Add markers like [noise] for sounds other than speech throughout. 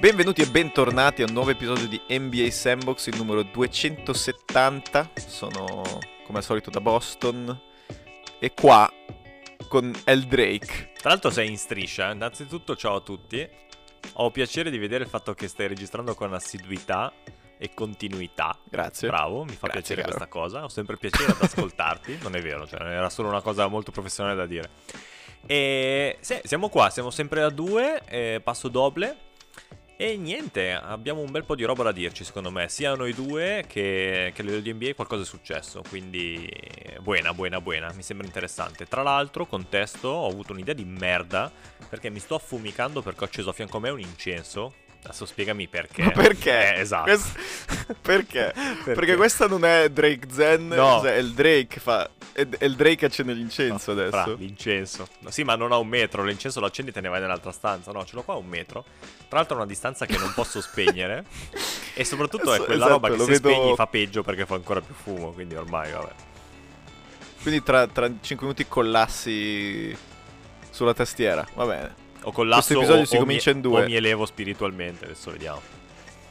Benvenuti e bentornati a un nuovo episodio di NBA Sandbox, il numero 270. Sono come al solito da Boston e qua con El Drake. Tra l'altro sei in striscia, innanzitutto ciao a tutti. Ho piacere di vedere il fatto che stai registrando con assiduità e continuità. Grazie. Bravo, mi fa Grazie, piacere caro. questa cosa. Ho sempre piacere ad ascoltarti. non è vero, cioè, era solo una cosa molto professionale da dire. E sì, siamo qua, siamo sempre a due, eh, passo doble. E niente, abbiamo un bel po' di roba da dirci, secondo me. Sia noi due che, che a di NBA qualcosa è successo. Quindi, buona, buona, buona. Mi sembra interessante. Tra l'altro, contesto, ho avuto un'idea di merda. Perché mi sto affumicando perché ho acceso a fianco a me un incenso. Adesso spiegami perché. Ma perché? Eh, esatto. Quest- [laughs] perché? Perché questa non è Drake Zen, No. cioè, è il Drake fa... È è il Drake che accende l'incenso Fra, adesso. l'incenso. No, sì, ma non ha un metro. L'incenso lo accendi e te ne vai nell'altra stanza. No, ce l'ho qua a un metro. Tra l'altro, è una distanza che non posso spegnere. [laughs] e soprattutto è Adesso- quella esatto, roba che se vedo- spegni fa peggio perché fa ancora più fumo. Quindi ormai, vabbè. Quindi tra, tra 5 minuti collassi sulla tastiera. Va bene. O collasso Questo episodio o, si o comincia mi, in due. o mi elevo spiritualmente. Adesso vediamo.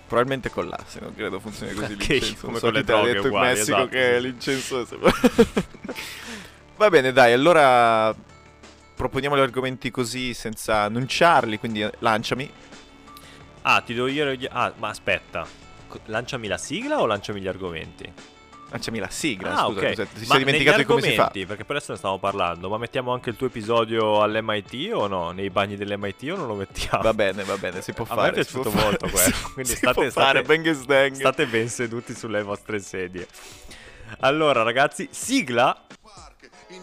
Probabilmente collassi, non credo funzioni così [laughs] Che l'incenso. come so con le droghe detto in uguali, Messico esatto, che l'incenso... [laughs] Va bene, dai, allora proponiamo gli argomenti così senza annunciarli, quindi lanciami. Ah, ti devo dire. Ah, ma aspetta. Lanciami la sigla o lanciami gli argomenti? Lanciami la sigla, ah, scusa, ok. scusa, ti Ma sei dimenticato di come si fa. Perché per adesso ne stiamo parlando. Ma mettiamo anche il tuo episodio all'MIT o no? Nei bagni dell'MIT o non lo mettiamo? Va bene, va bene, si può A fare. me è piaciuto fare. molto quello, [laughs] quindi si state- può fare, state- e sdang. State ben seduti sulle vostre sedie. Allora, ragazzi, sigla.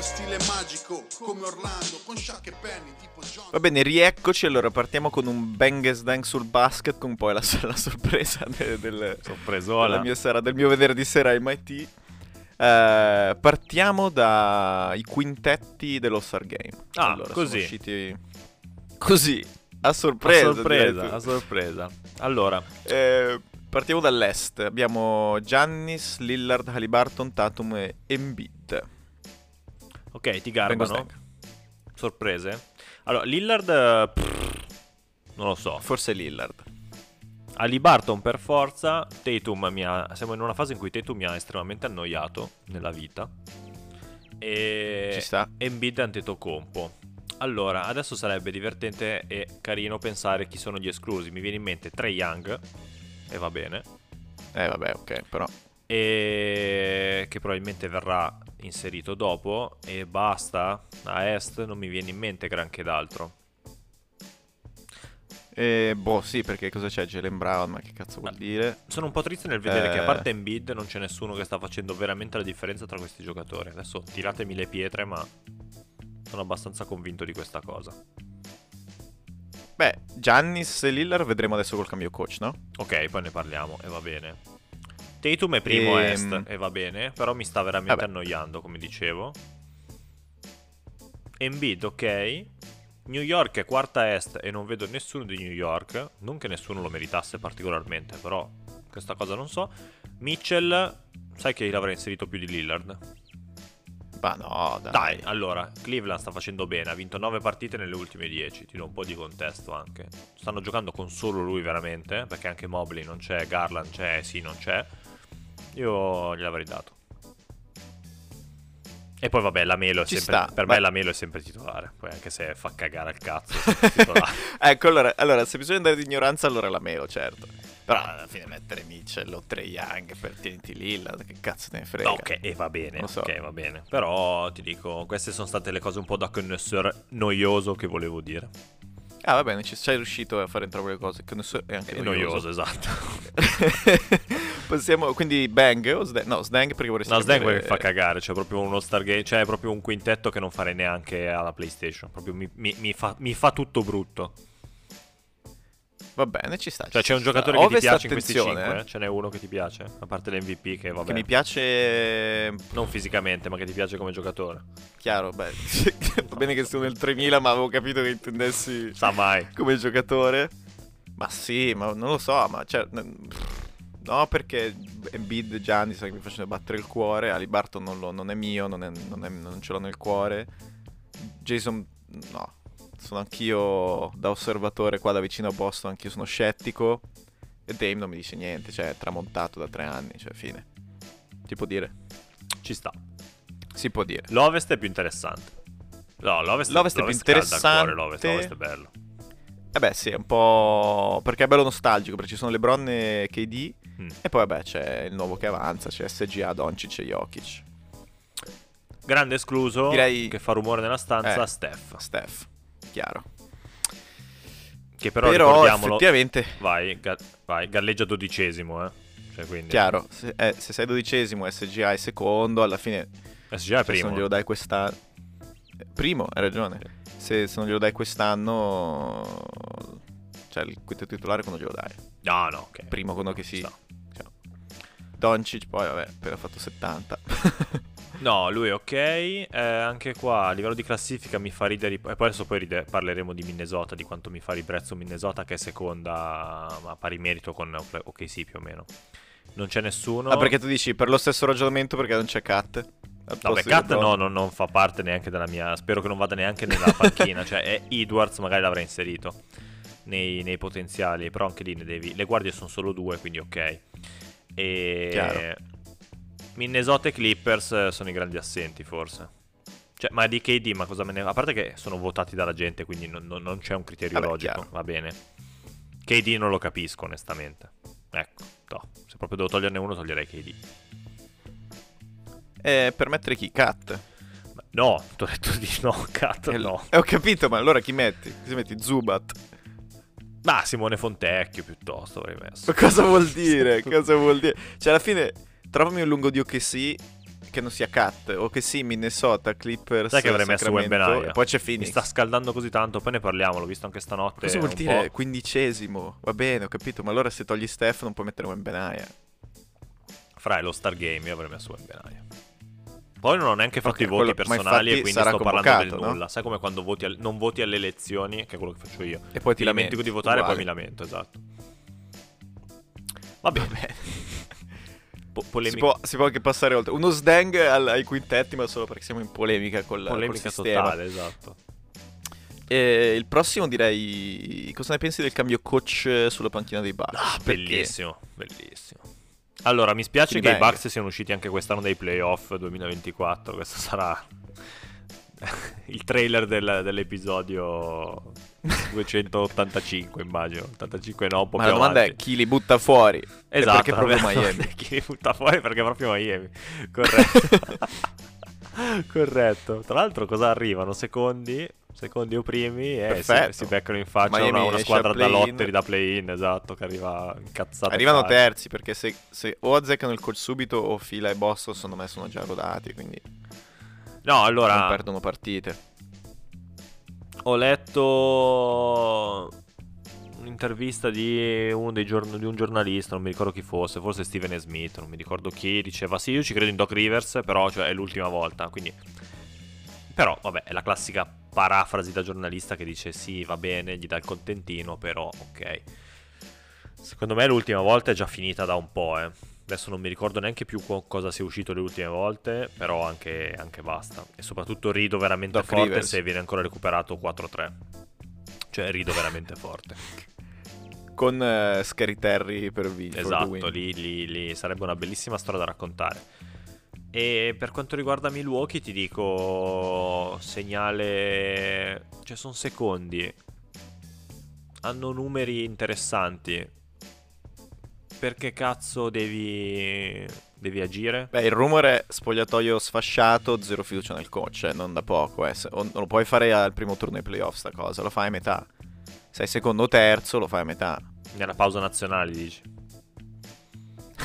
mio stile magico, come Orlando Con Shaq e Penny, tipo John Va bene, rieccoci. Allora, partiamo con un bang sdang sul basket, con poi la, [laughs] la sorpresa de- del, Sorpresola. della mia sera, del mio venerdì sera MIT. Eh, partiamo dai quintetti dello Star Game. Ah, Allora, così. Sono usciti così, a sorpresa. a sorpresa, a sorpresa. Allora, Eh, partiamo dall'est. Abbiamo Giannis, Lillard, Halliburton, Tatum e Embiid. Ok, ti garbano. Sorprese. Allora, Lillard. pff, non lo so. Forse Lillard. Ali Barton per forza. Tatum mi ha. Siamo in una fase in cui Tatum mi ha estremamente annoiato nella vita. E. Ci sta. Embiid Antetokounmpo. Allora, adesso sarebbe divertente e carino pensare chi sono gli esclusi. Mi viene in mente Trey Young. E va bene. Eh vabbè, ok, però. E che probabilmente verrà inserito dopo. E basta. A est non mi viene in mente granché d'altro. Eh, boh, sì, perché cosa c'è? Jalen Brown, ma che cazzo vuol dire? Sono un po' triste nel vedere Eh. che a parte Embiid non c'è nessuno che sta facendo veramente la differenza tra questi giocatori. Adesso tiratemi le pietre, ma sono abbastanza convinto di questa cosa. Beh, Giannis e Lillard vedremo adesso col cambio coach, no? Ok, poi ne parliamo e va bene. Tatum è primo a Ehm. est e va bene, però mi sta veramente Vabbè. annoiando, come dicevo. Embiid, ok. New York è quarta est e non vedo nessuno di New York. Non che nessuno lo meritasse particolarmente, però questa cosa non so. Mitchell, sai che l'avrei inserito più di Lillard? Ma no, dai. Dai, allora, Cleveland sta facendo bene, ha vinto 9 partite nelle ultime 10, ti do un po' di contesto anche. Stanno giocando con solo lui veramente, perché anche Mobley non c'è, Garland c'è, sì non c'è. Io gliel'avrei dato. E poi vabbè, la Melo è Ci sempre, sta, per beh. me la Melo è sempre titolare, poi anche se fa cagare al cazzo, [laughs] ecco, allora, allora, se bisogna andare di ignoranza, allora la melo, certo. Però alla fine mettere Mitchell o Trey Young per tieniti Lillard, che cazzo te ne frega? No, ok, e va bene, so. ok, va bene. Però ti dico, queste sono state le cose un po' da connoisseur noioso che volevo dire. Ah, va bene, ci sei riuscito a fare entrambe le cose, che ne so- è anche È noioso. noioso, esatto. [laughs] Possiamo, quindi Bang o Sdang? No, Sdang perché vorresti No, Sdang mi fa cagare, c'è proprio uno Stargate, c'è proprio un quintetto che non farei neanche alla PlayStation, proprio mi, mi- mi fa, mi fa tutto brutto. Va bene, ci sta. Cioè ci c'è un sta. giocatore che ti piace in questi attenzione, 5? eh, Ce n'è uno che ti piace? A parte l'MVP che vabbè. Che mi piace... Non fisicamente, ma che ti piace come giocatore. Chiaro, beh, [laughs] va bene che sono nel 3000, ma avevo capito che intendessi Sa mai. come giocatore. Ma sì, ma non lo so, ma cioè... No, perché Embiid Gianni sai che mi facendo battere il cuore, Ali Barton non, lo- non è mio, non, è- non è- non ce l'ho nel cuore. Jason, no, sono anch'io da osservatore qua da vicino a Boston, anch'io sono scettico. E Dame non mi dice niente, cioè è tramontato da tre anni, cioè fine. Si può dire? Ci sta. Si può dire. L'Ovest è più interessante. No, l'Ovest, L'Ovest è più interessante. cuore, L'Ovest, l'Ovest è bello. Eh beh sì, è un po'... perché è bello nostalgico, perché ci sono LeBron e KD. Mm. E poi vabbè c'è il nuovo che avanza, c'è SGA, Doncic e Jokic. Grande escluso Direi- che fa rumore nella stanza, Eh. Steph. Steph, chiaro. Che però, Però, effettivamente, vai, ga- vai, galleggia dodicesimo, eh. Cioè, quindi... chiaro, se, eh, se sei dodicesimo SGA è secondo, alla fine SGA è se primo. non glielo dai quest'anno... Primo, hai ragione. Se, se non glielo dai quest'anno... Cioè il quinto titolare quando glielo dai. No, no, ok. Primo quando che Ci sì. Doncic poi vabbè, appena fatto 70. [laughs] No, lui è ok. eh, anche qua a livello di classifica mi fa ridere. E poi adesso poi ride- parleremo di Minnesota, di quanto mi fa ribrezzo Minnesota, che è seconda a pari merito con OKC più o meno. Non c'è nessuno. Ah, perché tu dici per lo stesso ragionamento perché non c'è Cat? No, posto beh, Cat no, non, non fa parte neanche della mia. Spero che non vada neanche nella [laughs] panchina. cioè, è Edwards magari l'avrà inserito nei, nei potenziali. Però anche lì ne devi. Le guardie sono solo due, quindi ok. E. Chiaro. Minnesota e Clippers eh, sono i grandi assenti, forse. Cioè, ma di KD, ma cosa me ne. A parte che sono votati dalla gente, quindi non, non- c'è un criterio Vabbè, logico. chiaro. Va bene. KD non lo capisco, onestamente. Ecco, no. Se proprio devo toglierne uno, toglierei KD. Eh, per mettere chi? Cat? No, [laughs] ti ho detto di no, Cat, Eh, no. eh, ho capito, ma allora chi metti? Chi metti? Zubat? Ma Simone Fontecchio piuttosto avrei messo. Ma cosa vuol dire? [laughs] cosa vuol dire? Cioè, alla fine, trovami un lungo di OKC che non sia Cat. OKC, Minnesota, Clippers, Sai che avrei messo? E poi c'è Mi Phoenix. sta scaldando così tanto, poi ne parliamo, l'ho visto anche stanotte. Cosa vuol dire? po'. Quindicesimo. Va bene, ho capito. Ma allora se togli Steph non puoi mettere Wembenaya. Fra è lo Star Game, io avrei messo Wembanyama. Poi non ho neanche fatto Ok, i voti quello- personali e quindi sto parlando del convocato, no? nulla. Sai come quando voti al- non voti alle elezioni, che è quello che faccio io. E poi ti Ti dimentico lamenti. di votare e poi mi lamento, esatto. Va bene. Vabbè. [laughs] Po- Si può, si può anche passare oltre. Uno sdang al- ai quintetti, ma solo perché siamo in polemica col, col polemica sistema. totale, esatto. E il prossimo direi. Cosa ne pensi del cambio coach sulla panchina dei Bucks? Ah, bellissimo, bellissimo. Allora, mi spiace Quindi che i bang. Bucks siano usciti anche quest'anno dai playoff 2024. Questo sarà [laughs] il trailer del- dell'episodio 285, immagino. 85 no, un po' Ma la domanda avanti. è chi li butta fuori? Esatto, perché proprio [laughs] Miami? chi li butta fuori perché proprio Miami. Corretto. [laughs] Corretto. Tra l'altro cosa arrivano? Secondi? Secondi o primi? E si, Perfetto. si beccano in faccia Miami una, una squadra da lotteri da play-in, esatto, che arriva incazzata. Arrivano terzi perché se, se o azzeccano il coach subito o Fila e Boston secondo me sono già rodati, quindi No, non allora perdono partite. ho letto un'intervista di, uno dei giorn- di un giornalista, non mi ricordo chi fosse, forse Steven Smith, non mi ricordo chi, diceva sì, io ci credo in Doc Rivers, però cioè, è l'ultima volta, quindi... Però, vabbè, è la classica parafrasi da giornalista che dice sì, va bene, gli dà il contentino, però ok. Secondo me l'ultima volta è già finita da un po', eh. Adesso non mi ricordo neanche più co- cosa sia uscito le ultime volte, però anche, anche basta. E soprattutto rido veramente Doc forte Rivers. se viene ancora recuperato 4-3. Cioè rido veramente forte. Con eh, Scary Terry per vi- for the esatto, lì, lì- lì sarebbe una bellissima storia da raccontare. E per quanto riguarda Milwaukee ti dico segnale... Cioè sono secondi. Hanno numeri interessanti. Perché cazzo devi... devi agire? Beh, il rumore è spogliatoio sfasciato, zero fiducia nel coach, eh, non da poco. Eh. Non lo puoi fare al primo turno ai playoff sta cosa, lo fai a metà. Sei secondo o terzo, lo fai a metà. Nella pausa nazionale dici.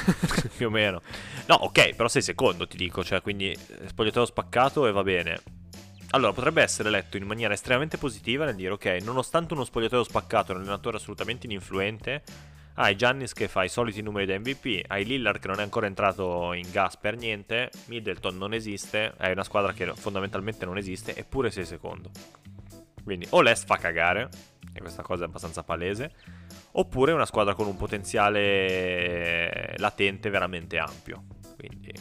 [laughs] Più o meno. No, ok, però sei secondo, ti dico. Cioè, quindi eh, spogliatoio spaccato e va bene. Allora, potrebbe essere letto in maniera estremamente positiva nel dire, ok, nonostante uno spogliatoio spaccato un allenatore assolutamente ininfluente, hai Giannis che fa i soliti numeri da MVP, hai Lillard che non è ancora entrato in gas per niente, Middleton non esiste, hai una squadra che fondamentalmente non esiste, eppure sei secondo. Quindi o l'Est fa cagare, e questa cosa è abbastanza palese, oppure una squadra con un potenziale latente veramente ampio. Quindi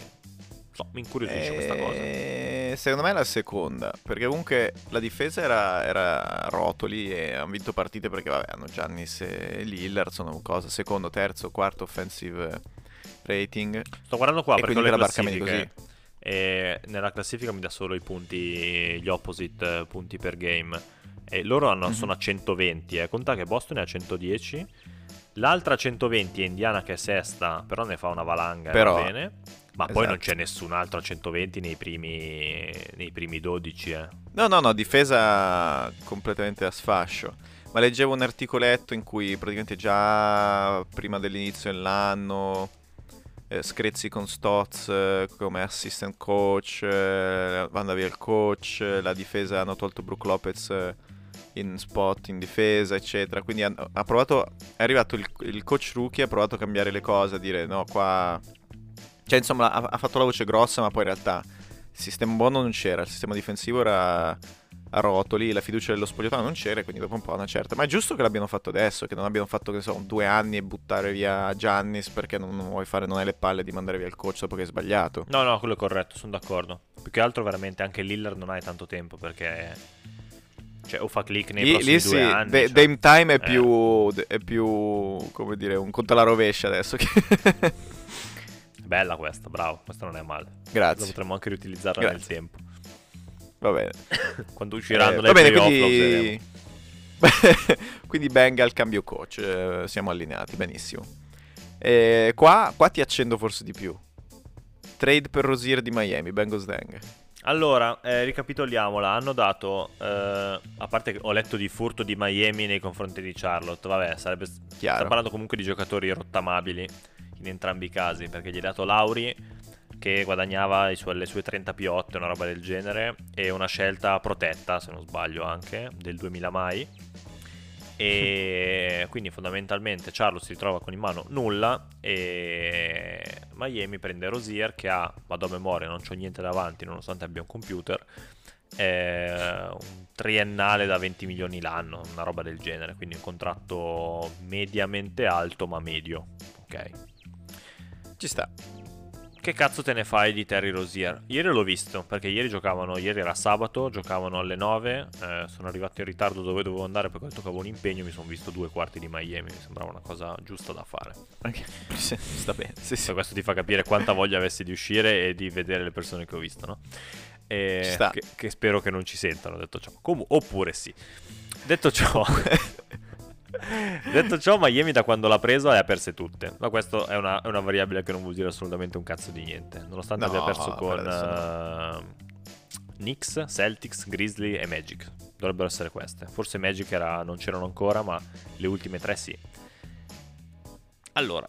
so, mi incuriosisce Eh, questa cosa. Secondo me è la seconda, perché comunque la difesa era, era rotoli e hanno vinto partite perché vabbè, hanno Giannis e Lillard, sono cosa, secondo, terzo, quarto offensive rating. Sto guardando qua e perché ho le classifiche. E nella classifica mi dà solo i punti, gli opposite eh, punti per game. E loro hanno- Mhm. sono a 120, eh. Conta che Boston è a 110. L'altra 120 è Indiana che è sesta, però ne fa una valanga, e Però- va bene. Ma poi non esatto. c'è nessun altro a 120 nei primi, nei primi 12, eh. No, no, no, difesa completamente a sfascio. Ma leggevo un articoletto in cui praticamente già prima dell'inizio dell'anno eh, screzzi con Stotz eh, come assistant coach, eh, manda via il coach, eh, la difesa hanno tolto Brook Lopez eh, in spot in difesa, eccetera. Quindi han- ha, provato, è arrivato il, il coach rookie, ha provato a cambiare le cose, a dire no, qua... Cioè, insomma, ha, ha fatto la voce grossa, ma poi in realtà il sistema buono non c'era, il sistema difensivo era a rotoli, la fiducia dello spogliatoio non c'era, quindi dopo un po' una certa. Ma è giusto che l'abbiano fatto adesso, che non abbiano fatto, che so, due anni e buttare via Giannis perché non, non vuoi fare, non hai le palle di mandare via il coach dopo che hai sbagliato. No, no, quello è corretto, sono d'accordo. Più che altro veramente anche Lillard non hai tanto tempo perché... Cioè, o fa click nei Lì, prossimi lì due sì, anni. Da- cioè. Dame Time è Eh. più, è più, come dire, un conto alla rovescia adesso. che- [laughs] Bella questa, bravo, questa non è male. La Grazie, potremmo anche riutilizzarla Grazie. nel tempo. va bene. [coughs] Quando usciranno Eh, va bene, playoff quindi... [laughs] quindi Bengal cambio coach, eh, siamo allineati, benissimo. Eh, qua, qua ti accendo forse di più. Trade per Rosier di Miami, Bengals Dang. Allora, eh, ricapitoliamola. Hanno dato, eh, a parte che ho letto di furto di Miami nei confronti di Charlotte, vabbè, sarebbe... Stiamo Chiaro. parlando comunque di giocatori rottamabili in entrambi i casi, perché gli hai dato Lauri che guadagnava suoi- le sue 30 piotte, una roba del genere, e una scelta protetta, se non sbaglio anche, del 2000 mai. E quindi fondamentalmente Charlotte si ritrova con in mano nulla e Miami prende Rosier che ha, vado a memoria, non c'ho niente davanti nonostante abbia un computer, un triennale da 20 milioni l'anno, una roba del genere, quindi un contratto mediamente alto ma medio, ok? Ci sta. Che cazzo te ne fai di Terry Rosier? Ieri l'ho visto, perché ieri giocavano, ieri era sabato, giocavano alle 9, eh, sono arrivato in ritardo dove dovevo andare perché ho detto che avevo un impegno, mi sono visto due quarti di Miami, mi sembrava una cosa giusta da fare. Ok, [laughs] sta bene. Sì, sì. Questo ti fa capire quanta voglia avessi di uscire e di vedere le persone che ho visto, no? E Ci sta. Che, che spero che non ci sentano, detto ciò. Comu- oppure sì. Detto ciò... [laughs] Detto ciò, Miami da quando l'ha preso le ha perse tutte. Ma questa è una, è una variabile che non vuol dire assolutamente un cazzo di niente. Nonostante No, abbia perso per con adesso eh, Knicks, Celtics, Grizzly e Magic. Dovrebbero essere queste. Forse Magic era- non c'erano ancora, ma le ultime tre sì. Allora,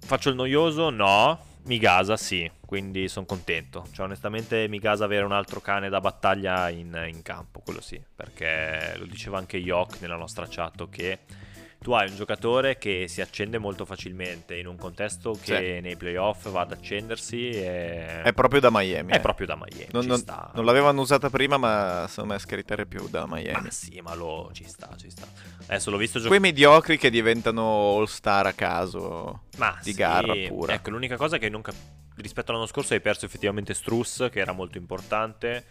faccio il noioso? No. Mi gasa, sì. Quindi sono contento. Cioè, onestamente, mi gasa avere un altro cane da battaglia in, in campo. Quello sì. Perché lo diceva anche Yok nella nostra chat che tu hai un giocatore che si accende molto facilmente in un contesto che Sì. nei playoff va ad accendersi. E... È proprio da Miami. È eh. proprio da Miami. Non, non- non l'avevano usata prima, ma secondo me scaricare più da Miami. Ma sì, ma lo ci sta, ci sta. Adesso l'ho visto giocare. Quei mediocri che diventano all star a caso. Ma di sì, garra pura. Ecco, l'unica cosa che non cap- rispetto all'anno scorso hai perso effettivamente Struss, che era molto importante.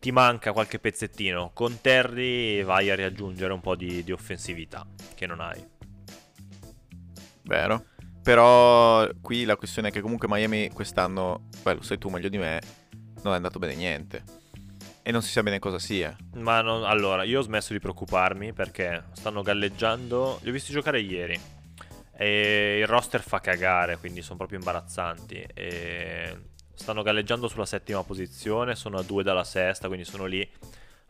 Ti manca qualche pezzettino. Con Terry vai a riaggiungere un po' di, di offensività che non hai. Vero? Però qui la questione è che comunque Miami quest'anno, beh, lo sai tu meglio di me, non è andato bene niente. E non si sa bene cosa sia. Ma non- allora, io ho smesso di preoccuparmi perché stanno galleggiando. Li ho visti giocare ieri. E il roster fa cagare, quindi sono proprio imbarazzanti. E stanno galleggiando sulla settima posizione, sono a due dalla sesta, quindi sono lì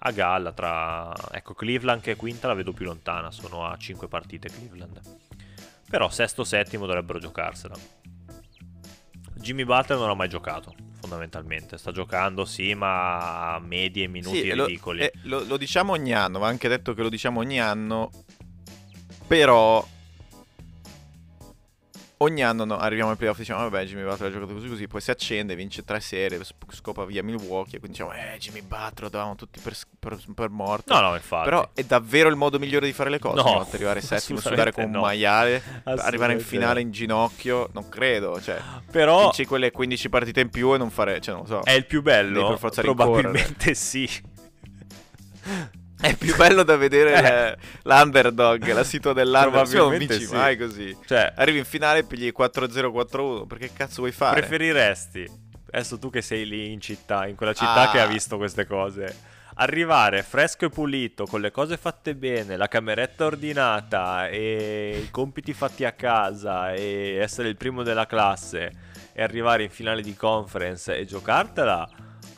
a galla tra... Ecco, Cleveland che è quinta la vedo più lontana, sono a 5 partite Cleveland. Però sesto, settimo dovrebbero giocarsela. Jimmy Butler non ha mai giocato, fondamentalmente. Sta giocando, sì, ma a medie minuti Sì, e lo, ridicoli. e lo- lo diciamo ogni anno, va anche detto che lo diciamo ogni anno, però ogni anno no, arriviamo ai playoff e diciamo vabbè Jimmy Butler ha giocato così così, poi si accende, vince tre serie, scopa via Milwaukee e quindi diciamo eh Jimmy Butler lo davamo tutti per, per, per morto. No, no, infatti. Però è davvero il modo migliore di fare le cose, No, no? arrivare settimo, sudare come un no. maiale, arrivare in finale in ginocchio, non credo, cioè Però vinci quelle 15 partite in più e non fare, cioè non lo so. è il più bello. Probabilmente sì. [laughs] [laughs] È più bello da vedere Eh. l'underdog, la situa dell'underdog. Non vinci sì. mai così. Cioè, Arrivi in finale e pigli 4-0, 4-1. Perché cazzo vuoi fare? preferiresti, adesso tu che sei lì in città, in quella città Ah. che ha visto queste cose, arrivare fresco e pulito, con le cose fatte bene, la cameretta ordinata e i compiti fatti a casa e essere il primo della classe e arrivare in finale di conference e giocartela?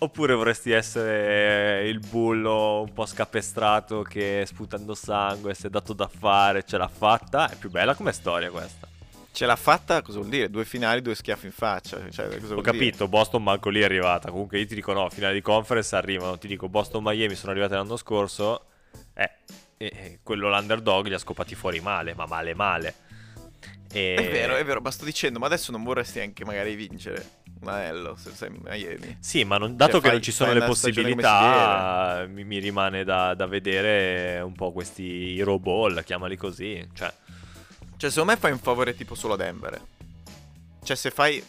Oppure vorresti essere il bullo un po' scapestrato che sputando sangue si è dato da fare, ce l'ha fatta? È più bella come storia questa. Ce l'ha fatta, cosa vuol dire? Due finali, due schiaffi in faccia. Cioè, Ho capito, Boston manco lì è arrivata. Comunque io ti dico no, finale di conference arrivano. Ti dico Boston Miami sono arrivate l'anno scorso. Eh, e- e quello l'underdog li ha scopati fuori male, ma male male. E... Dire? È vero, è vero, ma sto dicendo, ma adesso non vorresti anche magari vincere un anello se sei Miami. Sì, ma non- dato Cioè, che fai- non ci sono le possibilità, mi, mi rimane da, da vedere un po' questi hero ball, chiamali così. Cioè, Cioè, secondo me fai un favore tipo solo a Denver. Cioè, se fai.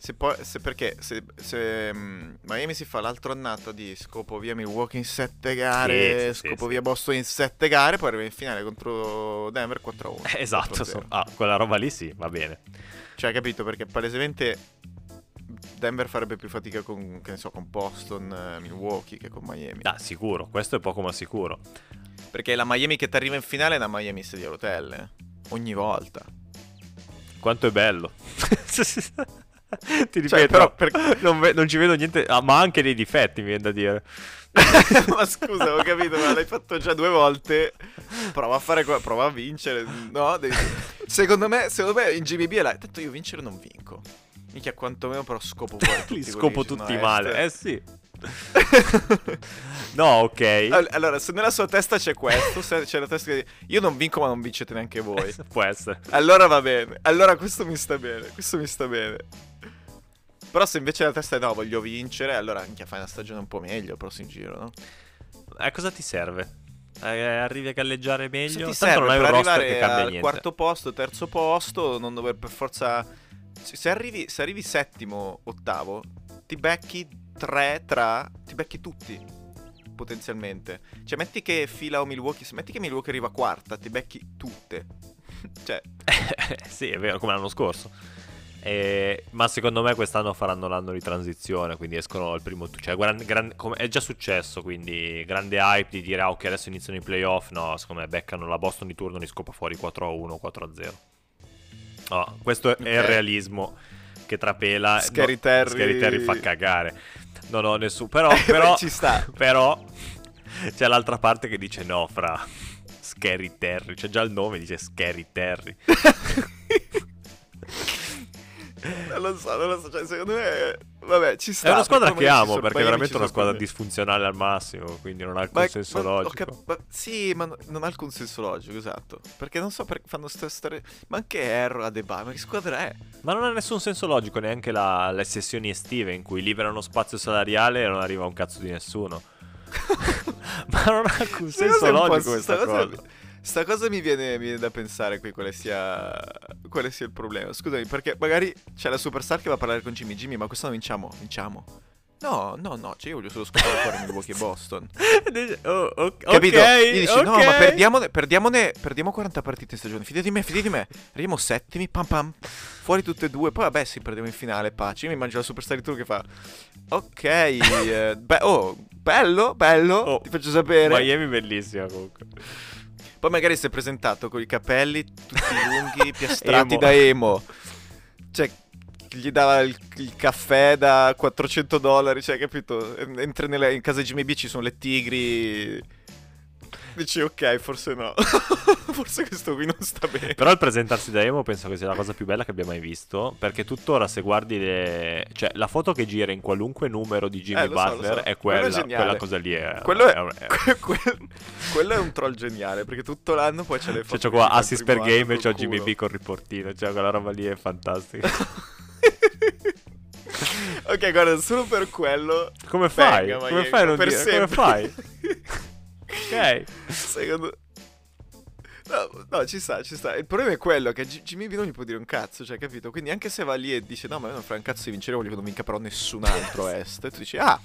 Se poi, se perché se, se, mm, Miami si fa l'altro annata di scopo via Milwaukee in sette gare, Sì, sì, scopo sì. via Boston in sette gare, poi arriva in finale contro Denver 4-1. eh, esatto, 4-0. so- ah, quella roba lì sì, va bene. Cioè, capito? Perché palesemente Denver farebbe più fatica con, che ne so, con Boston, eh, Milwaukee che con Miami. Ah, sicuro, questo è poco ma sicuro. Perché la Miami che ti arriva in finale è una Miami sedia a rotelle. Ogni volta. Quanto è bello. [laughs] Ti ripeto, Cioè, però per- [laughs] non, ve- non ci vedo niente, ah, ma anche dei difetti, mi viene da dire. [laughs] ma scusa, ho capito, ma l'hai fatto già due volte. Prova a fare qua, prova a vincere. No, devi- secondo me, secondo me in GBB è là. Tanto io vincere non vinco. Mica quantomeno però scopo [laughs] tutti Li scopo tutti male. Eh sì. [laughs] no, ok. All- Allora, se nella sua testa c'è questo, se c'è la testa che io non vinco, ma non vincete neanche voi. Può essere. Allora va bene. Allora questo mi sta bene. Questo mi sta bene. Però se invece la testa è no, voglio vincere, allora anche fai una stagione un po' meglio il prossimo giro, no? A cosa ti serve? Eh, arrivi a galleggiare Se meglio? ti Tanto serve non hai un roster che cambia al niente. quarto posto, terzo posto, non dover per forza... Se arrivi, se arrivi settimo, ottavo, ti becchi tre tra... ti becchi tutti, potenzialmente. Cioè, metti che fila o Milwaukee, metti che Milwaukee arriva quarta, ti becchi tutte. [laughs] cioè, [laughs] sì, è vero, come l'anno scorso. Eh, ma secondo me quest'anno faranno l'anno di transizione, quindi escono al primo cioè, gran- gran- come- è già successo, quindi grande hype di dire ah, ok, adesso iniziano i playoff. No, secondo me beccano la Boston di turno, li scopa fuori 4-1, 4-0. No, questo è il realismo che trapela. Scary no, Terry- Scary Terry fa cagare. Non ho nessuno, però, [laughs] però ci sta. [laughs] però c'è l'altra parte che dice no, fra Scary Terry, c'è già il nome, dice Scary Terry. [laughs] Non lo so, non lo so, cioè, secondo me... Vabbè, ci sta. È una squadra come che amo perché è veramente una squadra disfunzionale al massimo, quindi non ha alcun Ma- senso ma- logico. cap- ma- sì, ma no- non ha alcun senso logico, esatto. Perché non so perché fanno sta storia. Ma anche Erro a Debye, ma che squadra è? Ma non ha nessun senso logico neanche la- le sessioni estive in cui liberano spazio salariale e non arriva un cazzo di nessuno. [laughs] [laughs] ma non ha alcun senso logico sta questa cosa- cosa. Sta cosa mi viene, mi viene da pensare qui quale sia, quale sia il problema. Scusami, perché magari c'è la superstar che va a parlare con Jimmy. Jimmy, ma quest'anno vinciamo? Vinciamo. No, no, no, cioè io voglio solo scopare fuori Milwaukee e [laughs] Boston. Oh, ok, Capito? Gli dici, no, ok. ma perdiamone, perdiamone, perdiamo 40 partite in stagione. Fidati di me, fidati di me. Arriviamo settimi, pam pam. Fuori tutte e due. Poi vabbè, sì, perdiamo in finale, pace. Io mi immagino la superstar di turno che fa. Ok, eh, beh, oh, bello, bello. Oh, ti faccio sapere. Miami bellissima comunque. Poi magari si è presentato con i capelli tutti lunghi, [laughs] piastrati Emo. da emo. Cioè, gli dava il, il caffè da 400 dollari, cioè, capito? Entri nelle- in casa di Jimmy B ci sono le tigri. Dici ok, forse no. [laughs] forse questo qui non sta bene. Però il presentarsi da emo penso che sia la cosa più bella che abbia mai visto. Perché tuttora, se guardi le. cioè, la foto che gira in qualunque numero di Jimmy Eh, lo so, Butler so. è Quello è quella. quella cosa lì è. Quello è, è- è- [laughs] que- que- quello è un troll geniale perché tutto l'anno poi c'è le foto. Cioè, c'ho qua assist per game e c'ho Jimmy. B col riportino. Cioè, quella roba lì è fantastica. [laughs] ok, guarda, solo per quello. Come fai? venga, Come fai non per dire? Come sempre. fai? Ok. Secondo. No, no, ci sta, ci sta. Il problema è quello che G- Jimmy B non gli può dire un cazzo, cioè, capito? Quindi anche se va lì e dice no, ma io non frega un cazzo di vincere, voglio che non vinca però nessun altro [laughs] est. Tu dici, ah,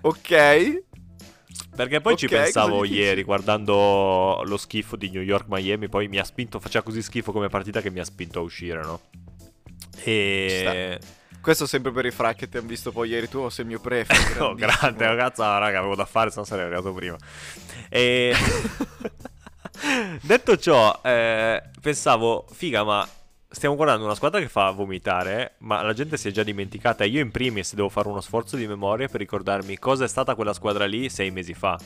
ok. Perché poi ci Ok, cosa pensavo ieri guardando lo schifo di New York Miami, poi mi ha spinto, faceva così schifo come partita che mi ha spinto a uscire, no? E Questo sempre per i fra che ti hanno visto poi ieri tu, o sei il mio prefe. [laughs] Oh, grande, oh, cazzo, raga, avevo da fare, se no sarei arrivato prima. E [laughs] detto ciò, eh, pensavo, figa, ma stiamo guardando una squadra che fa vomitare, ma la gente si è già dimenticata. Io in primis devo fare uno sforzo di memoria per ricordarmi cosa è stata quella squadra lì sei mesi fa.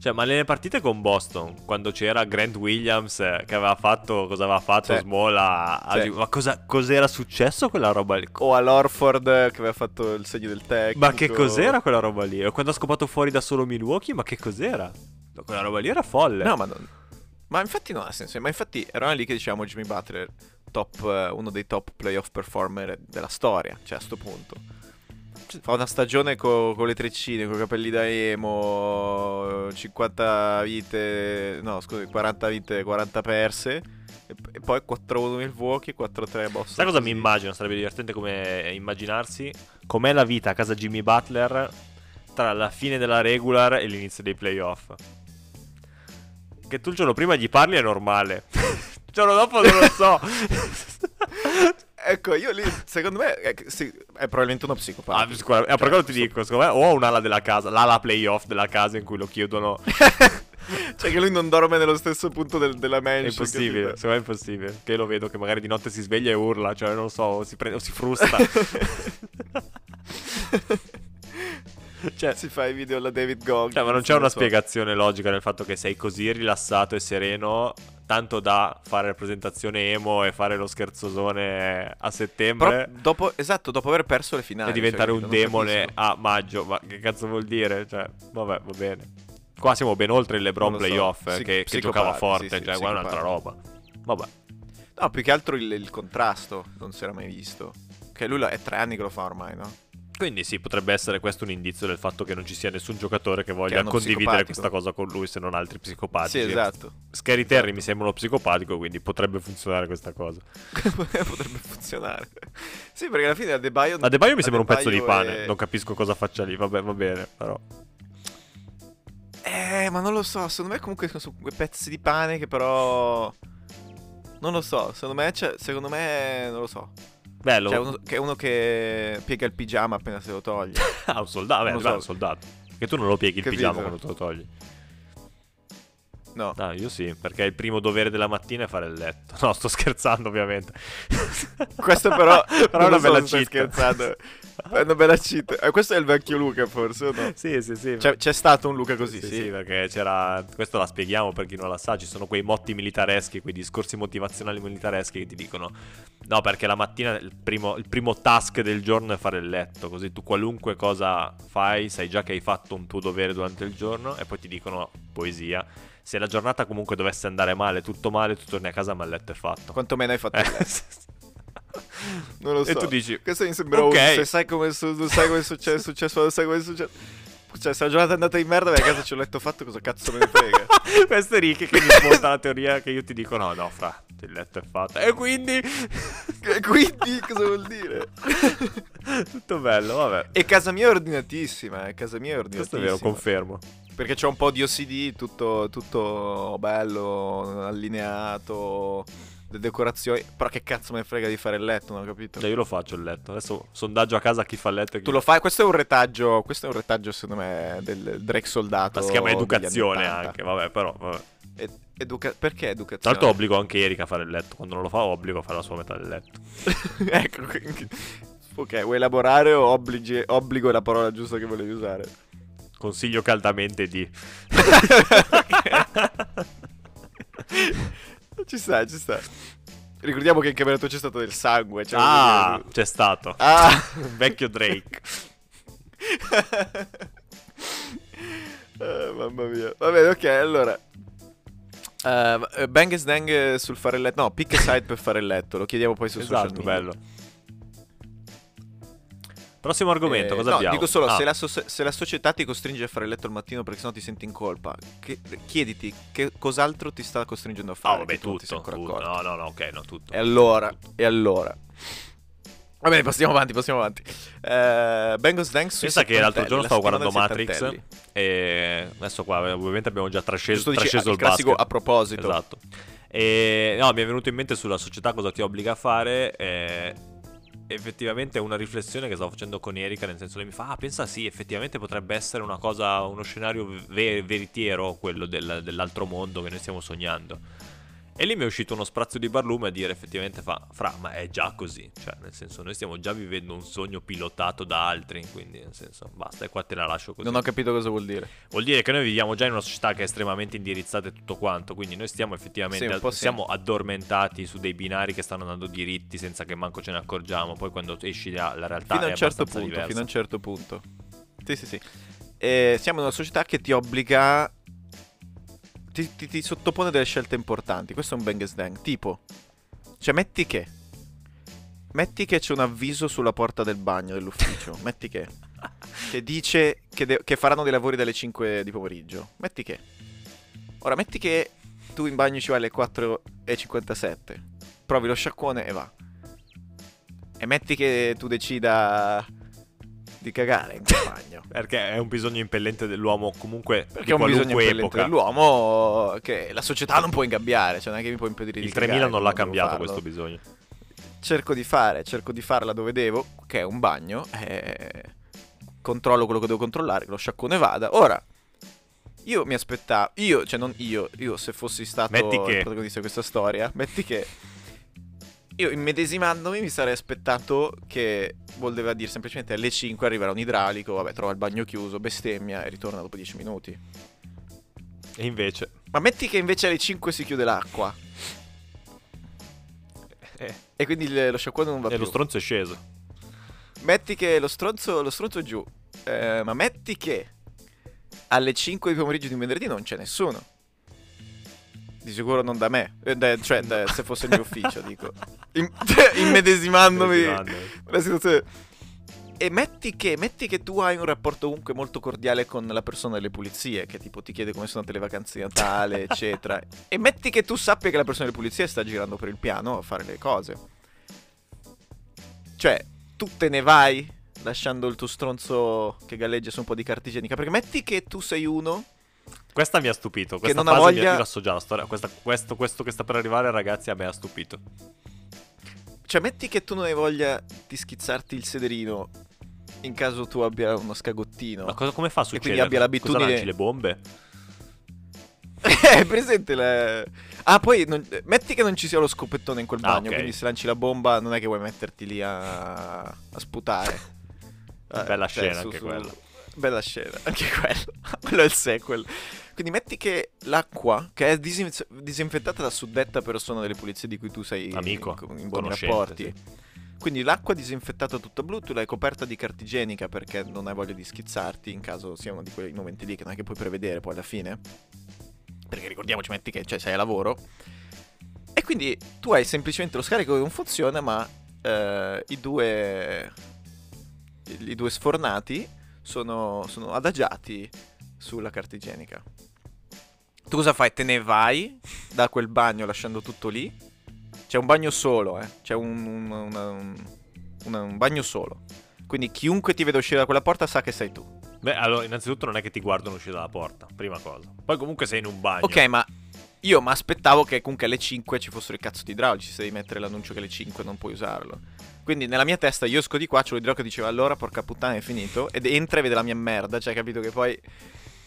Cioè, ma nelle partite con Boston, quando c'era Grant Williams eh, che aveva fatto, cosa aveva fatto Sì. Small a, a- Sì. Ma cosa, cos'era successo quella roba lì? O all'Orford che aveva fatto il segno del tecnico. Ma che cos'era quella roba lì? O quando ha scopato fuori da solo Milwaukee, ma che cos'era? Quella roba lì era folle. No, ma non... Ma infatti non ha senso. Ma infatti eravamo lì che dicevamo Jimmy Butler, top, eh, uno dei top playoff performer della storia. Cioè, a sto punto. Fa una stagione co- con le treccine, con i capelli da emo, 50 vite, no scusi, 40 vite, 40 perse. E, poi 4-1 Milwaukee, 4-3 Boston. Sai cosa mi immagino? Sarebbe divertente come immaginarsi com'è la vita a casa Jimmy Butler tra la fine della regular e l'inizio dei playoff. Che tu il giorno prima gli parli è normale. [laughs] il giorno dopo non lo so. [laughs] Ecco, io lì, secondo me, è, sì, è probabilmente uno Ah, psicopatico. scusa, eh, per quello ti dico, secondo me o un'ala della casa, l'ala playoff della casa in cui lo chiudono. [laughs] Cioè che lui non dorme nello stesso punto del- della È mansion. impossibile, capito? secondo me è impossibile. Che io lo vedo che magari di notte si sveglia e urla, cioè non lo so, o si, prende, o si frusta. [laughs] [laughs] [laughs] cioè, si fa i video alla David Goggins. cioè, ma non c'è una so. spiegazione logica nel fatto che sei così rilassato e sereno, tanto da fare la presentazione emo e fare lo scherzosone a settembre Però dopo, esatto, dopo aver perso le finali. e diventare cioè, un demone a maggio. Ma che cazzo vuol dire? Cioè, vabbè, va bene. Qua siamo ben oltre il LeBron Non lo so. playoff eh, Psic- che, che giocava forte, sì, sì, cioè, qua è un'altra roba. Vabbè. No, più che altro il, il contrasto non si era mai visto. Che lui è tre anni che lo fa ormai, no? Quindi sì, potrebbe essere questo un indizio del fatto che non ci sia nessun giocatore che Che voglia uno condividere questa cosa con lui se non altri psicopatici. Sì, esatto. Scary Terry mi sembra uno psicopatico, quindi potrebbe funzionare questa cosa. [laughs] Potrebbe funzionare. Sì, perché alla fine Adebayo... Adebayo mi sembra un pezzo di Adebayo pane, è- non capisco cosa faccia lì, vabbè, va bene, però. Eh, ma non lo so, secondo me comunque sono quei pezzi di pane che però... Non lo so, secondo me, c'è- secondo me, non lo so. Bello. Cioè, uno, che è uno che piega il pigiama appena se lo toglie. [laughs] Ah, un soldato, guarda, so. un soldato. Che tu non lo pieghi il Capito. pigiama quando te lo togli. No. Ah, io sì, perché il primo dovere della mattina è fare il letto. [laughs] No, sto scherzando, ovviamente. Questo però... [laughs] Però è una so bella scherzando. È una bella cheat. Eh, questo è il vecchio Luca, forse, o no? sì, sì, sì. Cioè, c'è stato un Luca così, sì, sì. sì, perché c'era. Questo la spieghiamo per chi non la sa. Ci sono quei motti militareschi, quei discorsi motivazionali militareschi che ti dicono: No, perché la mattina il primo, il primo task del giorno è fare il letto. Così tu qualunque cosa fai, sai già che hai fatto un tuo dovere durante il giorno. E poi ti dicono: Poesia. Se la giornata comunque dovesse andare male, tutto male, tu torni a casa, ma il letto è fatto. Quanto meno hai fatto Eh, [laughs] il letto? [laughs] Non lo so. E tu dici, Questo mi sembra un... ok. Se sai come, su- non sai come è successo, successo, non sai come è successo... Cioè, se la giornata è andata in merda, a casa c'ho il letto fatto, cosa cazzo me ne frega? [laughs] Questo è Ricky che mi smonta la teoria che io ti dico: No, no, fra, il letto è fatto. E quindi. e quindi, cosa vuol dire? [laughs] Tutto bello, vabbè. E casa mia è ordinatissima, eh. Casa mia è Questo ordinatissima. è vero, confermo. Perché c'è un po' di OCD, tutto, tutto bello, allineato, le decorazioni. Però che cazzo me ne frega di fare il letto, non ho capito? Cioè, io lo faccio il letto. Adesso sondaggio a casa a chi fa il letto e chi Tu lo fai, questo è un retaggio, questo è un retaggio secondo me del Drake soldato. Ma si chiama educazione anni 80. anche, vabbè, però. Vabbè. Ed- educa- perché Tra educazione? l'altro obbligo anche Erika a fare il letto. Quando non lo fa, obbligo a fare la sua metà del letto. [laughs] ecco, quindi- ok, vuoi elaborare o obblighi- obbligo è la parola giusta che volevi usare? Consiglio caldamente di... [laughs] [laughs] ci sta, ci sta. Ricordiamo che in camera tua c'è stato del sangue. Cioè ah, c'è stato. Ah. [laughs] Vecchio Drake. [laughs] Eh, mamma mia. Va bene, ok, allora. Eh, bang e Snang sul fare il letto. No, pick a side per fare il letto. Lo chiediamo poi su social esatto, media. bello. Prossimo argomento, Eh, cosa no, abbiamo? dico solo, Ah, se, la so- se la società ti costringe a fare il letto al mattino perché sennò ti senti in colpa, che- chiediti che cos'altro ti sta costringendo a Ah, fare. vabbè, ti sei tutto. tutto. No, no, no, ok, no, tutto. E allora, e allora. Va bene, passiamo avanti, passiamo avanti. Bang Snang sui Pensa che l'altro giorno la stavo guardando Matrix settantelli. e adesso qua ovviamente abbiamo già trasceso, trasceso il il, classico basket. a proposito. Esatto. E no, mi è venuto in mente sulla società cosa ti obbliga a fare. eh, effettivamente è una riflessione che stavo facendo con Erika, nel senso lei mi fa, ah, pensa sì, effettivamente potrebbe essere una cosa, uno scenario ve- veritiero, quello del- dell'altro mondo che noi stiamo sognando. E lì mi è uscito uno sprazzo di barlume a dire effettivamente fa, fra, ma è già così, cioè nel senso noi stiamo già vivendo un sogno pilotato da altri, quindi nel senso basta e qua te la lascio così. Non ho capito cosa vuol dire. Vuol dire che noi viviamo già in una società che è estremamente indirizzata e tutto quanto, quindi noi stiamo effettivamente Sì, sì. siamo addormentati su dei binari che stanno andando diritti senza che manco ce ne accorgiamo, poi quando esci la, la realtà Fino a è un certo punto, diversa. fino a un certo punto. Sì, sì, sì. E siamo in una società che ti obbliga... Ti, ti- ti sottopone delle scelte importanti. Questo è un bang snang. Tipo... Cioè, metti che... Metti che c'è un avviso sulla porta del bagno dell'ufficio. [laughs] metti che... Che dice che, de- che faranno dei lavori dalle 5 di pomeriggio. Metti che... Ora, metti che tu in bagno ci vai alle 4.57. Provi lo sciacquone e va. E metti che tu decida di cagare in bagno. [laughs] Perché è un bisogno impellente dell'uomo comunque Perché di è un bisogno impellente epoca. dell'uomo che la società non può ingabbiare, cioè non è che mi può impedire di Il cagare 3000 non l'ha cambiato questo bisogno. Cerco di fare, cerco di farla dove devo, che è un bagno, eh, controllo quello che devo controllare, che lo sciacquone vada. Ora, io mi aspettavo, io, cioè non io, io se fossi stato Metti il che- protagonista di questa storia, metti che io immedesimandomi mi sarei aspettato che voleva dire semplicemente alle 5 arriverà un idraulico, vabbè trova il bagno chiuso, bestemmia e ritorna dopo 10 minuti. E invece... Ma metti che invece alle 5 si chiude l'acqua Eh, e quindi lo sciacquone non va e più. lo stronzo è sceso. Metti che lo stronzo, lo stronzo è giù, eh, ma metti che alle 5 di pomeriggio di un venerdì non c'è nessuno. Di sicuro non da me, eh, da- cioè da- se fosse il mio ufficio, [laughs] dico. In- immedesimandomi nella situazione. E metti che, metti che tu hai un rapporto comunque molto cordiale con la persona delle pulizie, che tipo ti chiede come sono andate le vacanze di Natale, [laughs] eccetera. E metti che tu sappia che la persona delle pulizie sta girando per il piano a fare le cose. Cioè, tu te ne vai lasciando il tuo stronzo che galleggia su un po' di carta igienica. Perché metti che tu sei uno Questa mi ha stupito. Questa non ha fase mi voglia- io la so già la storia. Questa- questo, questo che sta per arrivare, ragazzi, a me ha stupito. Cioè, metti che tu non hai voglia di schizzarti il sederino in caso tu abbia uno scagottino. Ma cosa, come fa a quindi succedere? abbia l'abitudine- Cosa lanci le bombe? Eh, presente le... Ah, poi non- metti che non ci sia lo scopettone in quel Ah, bagno, ok. quindi se lanci la bomba non è che vuoi metterti lì a, a sputare. Eh, Bella cioè, scena anche quella. Bella scena, anche quello. [laughs] quello è il sequel. Quindi metti che l'acqua, che è disin- disinfettata da suddetta persona delle pulizie di cui tu sei Amico, in, in buoni rapporti. sì. Quindi l'acqua disinfettata tutta blu, tu l'hai coperta di carta igienica perché non hai voglia di schizzarti in caso sia uno di quei momenti lì che non è che puoi prevedere poi alla fine. Perché ricordiamoci, metti che cioè, sei a lavoro. E quindi tu hai semplicemente lo scarico che non funziona, ma eh, i due. I due sfornati sono, sono adagiati sulla carta igienica. Tu cosa fai? Te ne vai da quel bagno lasciando tutto lì? C'è un bagno solo, eh. C'è un, un- una- un- un bagno solo. Quindi chiunque ti vede uscire da quella porta sa che sei tu. Beh, allora, innanzitutto non è che ti guardano uscire dalla porta, prima cosa. Poi comunque sei in un bagno. Ok, ma io mi aspettavo che comunque alle 5 ci fossero i cazzo di idraulici se devi mettere l'annuncio che alle 5 non puoi usarlo. Quindi nella mia testa io esco di qua, c'ho l'idraulico che diceva allora porca puttana è finito ed entra e vede la mia merda, cioè capito che poi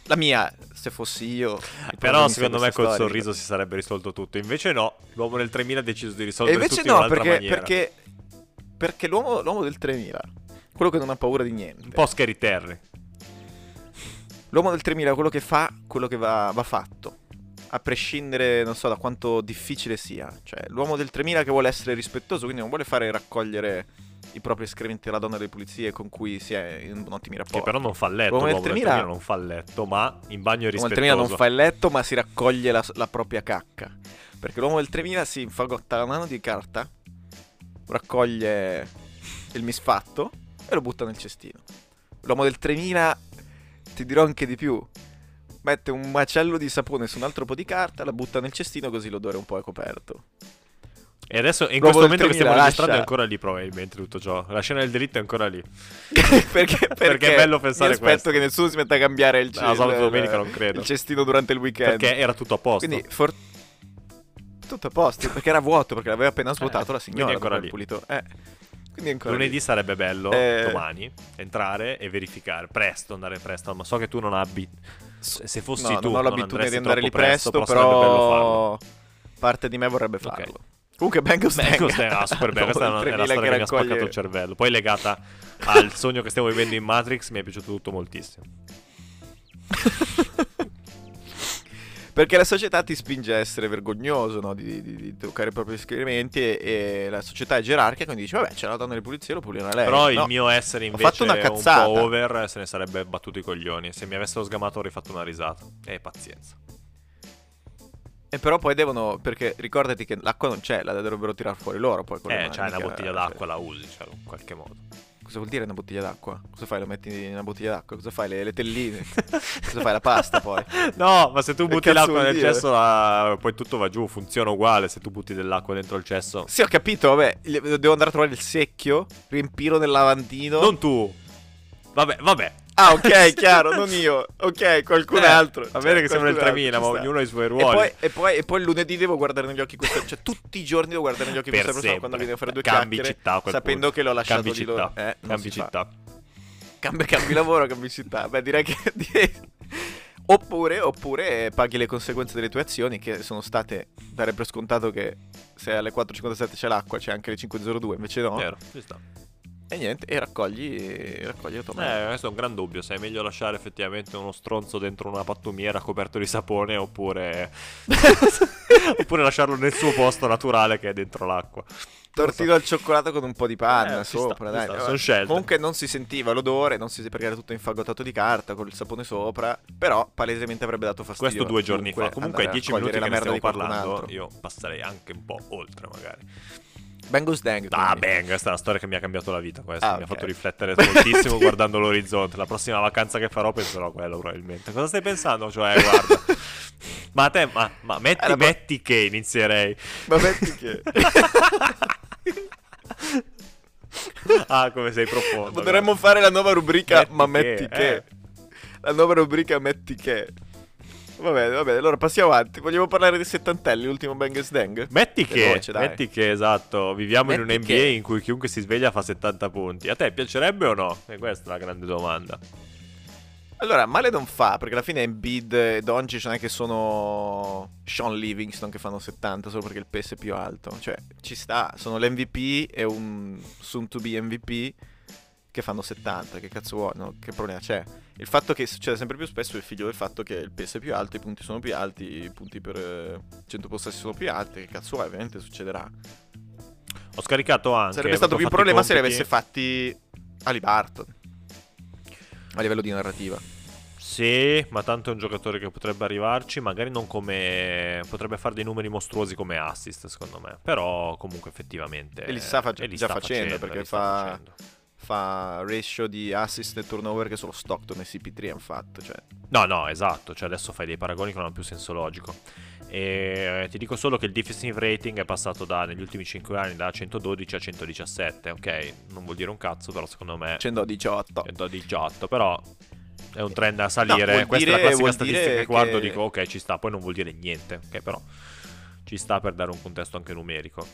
la mia se fossi io Però secondo me col storia, sorriso si sarebbe risolto tutto. Invece no, l'uomo del 3000 ha deciso di risolvere invece tutto in no, un'altra perché, maniera. perché, perché l'uomo, l'uomo del 3000, quello che non ha paura di niente. Un po' Scary Terry. L'uomo del 3000 quello che fa, quello che va, va fatto. A prescindere, non so, da quanto difficile sia. Cioè, l'uomo del 3000 che vuole essere rispettoso, quindi non vuole fare raccogliere i propri escrementi alla donna delle pulizie con cui si è in ottimi rapporti. Che però non fa il letto, L'uomo del l'uomo del 3000 3000 non fa il letto, ma in bagno è L'uomo del rispettoso. 3000 non fa il letto, ma si raccoglie la, la propria cacca. Perché l'uomo del 3000 si infagotta la mano di carta, raccoglie il misfatto e lo butta nel cestino. L'uomo del 3000, ti dirò anche di più, mette un macello di sapone su un altro po' di carta, la butta nel cestino così l'odore un po' è coperto. E adesso in L'uomo questo momento che stiamo 3000 registrando è ancora lì probabilmente tutto ciò. La scena del delitto è ancora lì. [laughs] perché, [laughs] perché, è bello pensare mi aspetto questo. che nessuno si metta a cambiare il, No, e il- domenica non credo. il cestino durante il weekend. Perché era tutto a posto. Quindi, for- tutto a posto, perché era vuoto, perché l'aveva appena svuotato Eh, la signora. quindi ancora dopo aver lì. pulito. Eh, è ancora Lunedì lì. sarebbe bello, Eh. domani, entrare e verificare. Presto, andare presto. Ma so che tu non abbi... Se fossi No, tu, non ho l'abitudine andresti di andare lì troppo presto, però, sarebbe bello farlo. però parte di me vorrebbe farlo. Comunque Bangles Beh, cos'è? Ah, super bello. [laughs] Questa è una, è una storia che mi ha spaccato il cervello. Poi legata al sogno che stiamo vivendo in Matrix, mi è piaciuto tutto moltissimo. [laughs] Perché la società ti spinge a essere vergognoso, no? di, di- di toccare i propri escrementi e, e la società è gerarchica, quindi dici, vabbè, c'è la donna delle pulizie, lo pulirà lei. Però il No. mio essere Ho invece fatto una un po' over se ne sarebbe battuto i coglioni. Se mi avessero sgamato avrei fatto una risata. E pazienza. E però poi devono, perché ricordati che l'acqua non c'è, la dovrebbero tirar fuori loro poi Eh, c'hai una bottiglia cioè, d'acqua, la usi, cioè, in qualche modo. Cosa vuol dire una bottiglia d'acqua? Cosa fai? Lo metti in una bottiglia d'acqua? Cosa fai? Le, le telline? [laughs] Cosa fai? La pasta poi? No, ma se tu butti l'acqua nel dire? cesso, la- poi tutto va giù, funziona uguale se tu butti dell'acqua dentro il cesso. Sì, ho capito, vabbè, devo andare a trovare il secchio, riempirlo nel lavandino. Non tu. Vabbè, vabbè. Ah, ok, chiaro, non io. Ok, qualcun Eh, altro. Va Cioè, bene che siamo nel qualcun 3000, altro, ma ognuno ha i suoi E ruoli. poi, e, poi, e poi il lunedì devo guardare negli occhi questa Cioè, tutti i giorni devo guardare negli occhi Per questa persona quando viene a fare due Cambi città sapendo punto. che l'ho lasciato Cambi città. Eh, Cambi città. Cambi, cambi lavoro, cambi città. Beh, direi che. [laughs] Oppure, oppure paghi le conseguenze delle tue azioni, che sono state dare per scontato che se alle 4.57 c'è l'acqua, c'è anche le 5.02, invece no. Vero, ci sta. E niente, e raccogli, raccogli la tua mano. Eh, questo è un gran dubbio. Se è meglio lasciare effettivamente uno stronzo dentro una pattumiera coperto di sapone oppure. [laughs] oppure lasciarlo nel suo posto naturale che è dentro l'acqua. Tortino al cioccolato con un po' di panna Eh, sopra, sta, dai. sta, sono scelte. Comunque non si sentiva l'odore, non si perché era tutto infagottato di carta con il sapone sopra, però palesemente avrebbe dato fastidio. Questo due giorni fa. Comunque, ai 10 minuti che ne stiamo parlando, altro. io passerei anche un po' oltre, magari. Bangles Dang. Ah, bang, questa è una storia che mi ha cambiato la vita. Questa Ah, mi ha ok. fatto riflettere [laughs] moltissimo guardando l'orizzonte. La prossima vacanza che farò penserò a quello, probabilmente. Cosa stai pensando? Cioè, guarda. [laughs] ma a te, ma, ma metti, la- metti che inizierei. Ma metti che... [laughs] ah, come sei profondo. Potremmo fare la nuova rubrica Metti Ma che, metti che. eh. La nuova rubrica Metti che. Va bene, va bene, allora passiamo avanti. Vogliamo parlare dei settantelli, l'ultimo Bangles Dang? Metti che, dai. metti che, esatto, viviamo in Metti un NBA che. in cui chiunque si sveglia fa 70 punti. A te piacerebbe o no? E questa è la grande domanda. Allora, male non fa, perché alla fine Embiid e Doncic non è che sono Sean Livingston che fanno 70 solo perché il pace è più alto. Cioè, ci sta, sono l'MVP e un soon to be MVP che fanno 70. Che cazzo vuoi? No, che problema c'è? Il fatto che succede sempre più spesso è il figlio del fatto che il pace è più alto, i punti sono più alti, i punti per eh, 100 possessi sono più alti. Che cazzo vuoi? Ovviamente succederà. Ho scaricato anche. Sarebbe stato più un problema se li avesse fatti Barton. A livello di narrativa. Sì, ma tanto è un giocatore che potrebbe arrivarci, magari non come... potrebbe fare dei numeri mostruosi come assist, secondo me. Però comunque effettivamente... E li sta fa- e li già sta facendo, perché li sta fa- facendo. Fa ratio di assist e turnover che solo Stockton e CP3 hanno fatto. Cioè, No, no, esatto, cioè adesso fai dei paragoni che non hanno più senso logico. E eh, ti dico solo che il defensive rating è passato da, negli ultimi 5 anni da 112 a 117, ok? Non vuol dire un cazzo, però secondo me 118. 118, però è un trend a salire. vuol Questa dire- è la classica statistica che guardo dico ok ci sta, poi non vuol dire niente, ok? Però ci sta per dare un contesto anche numerico.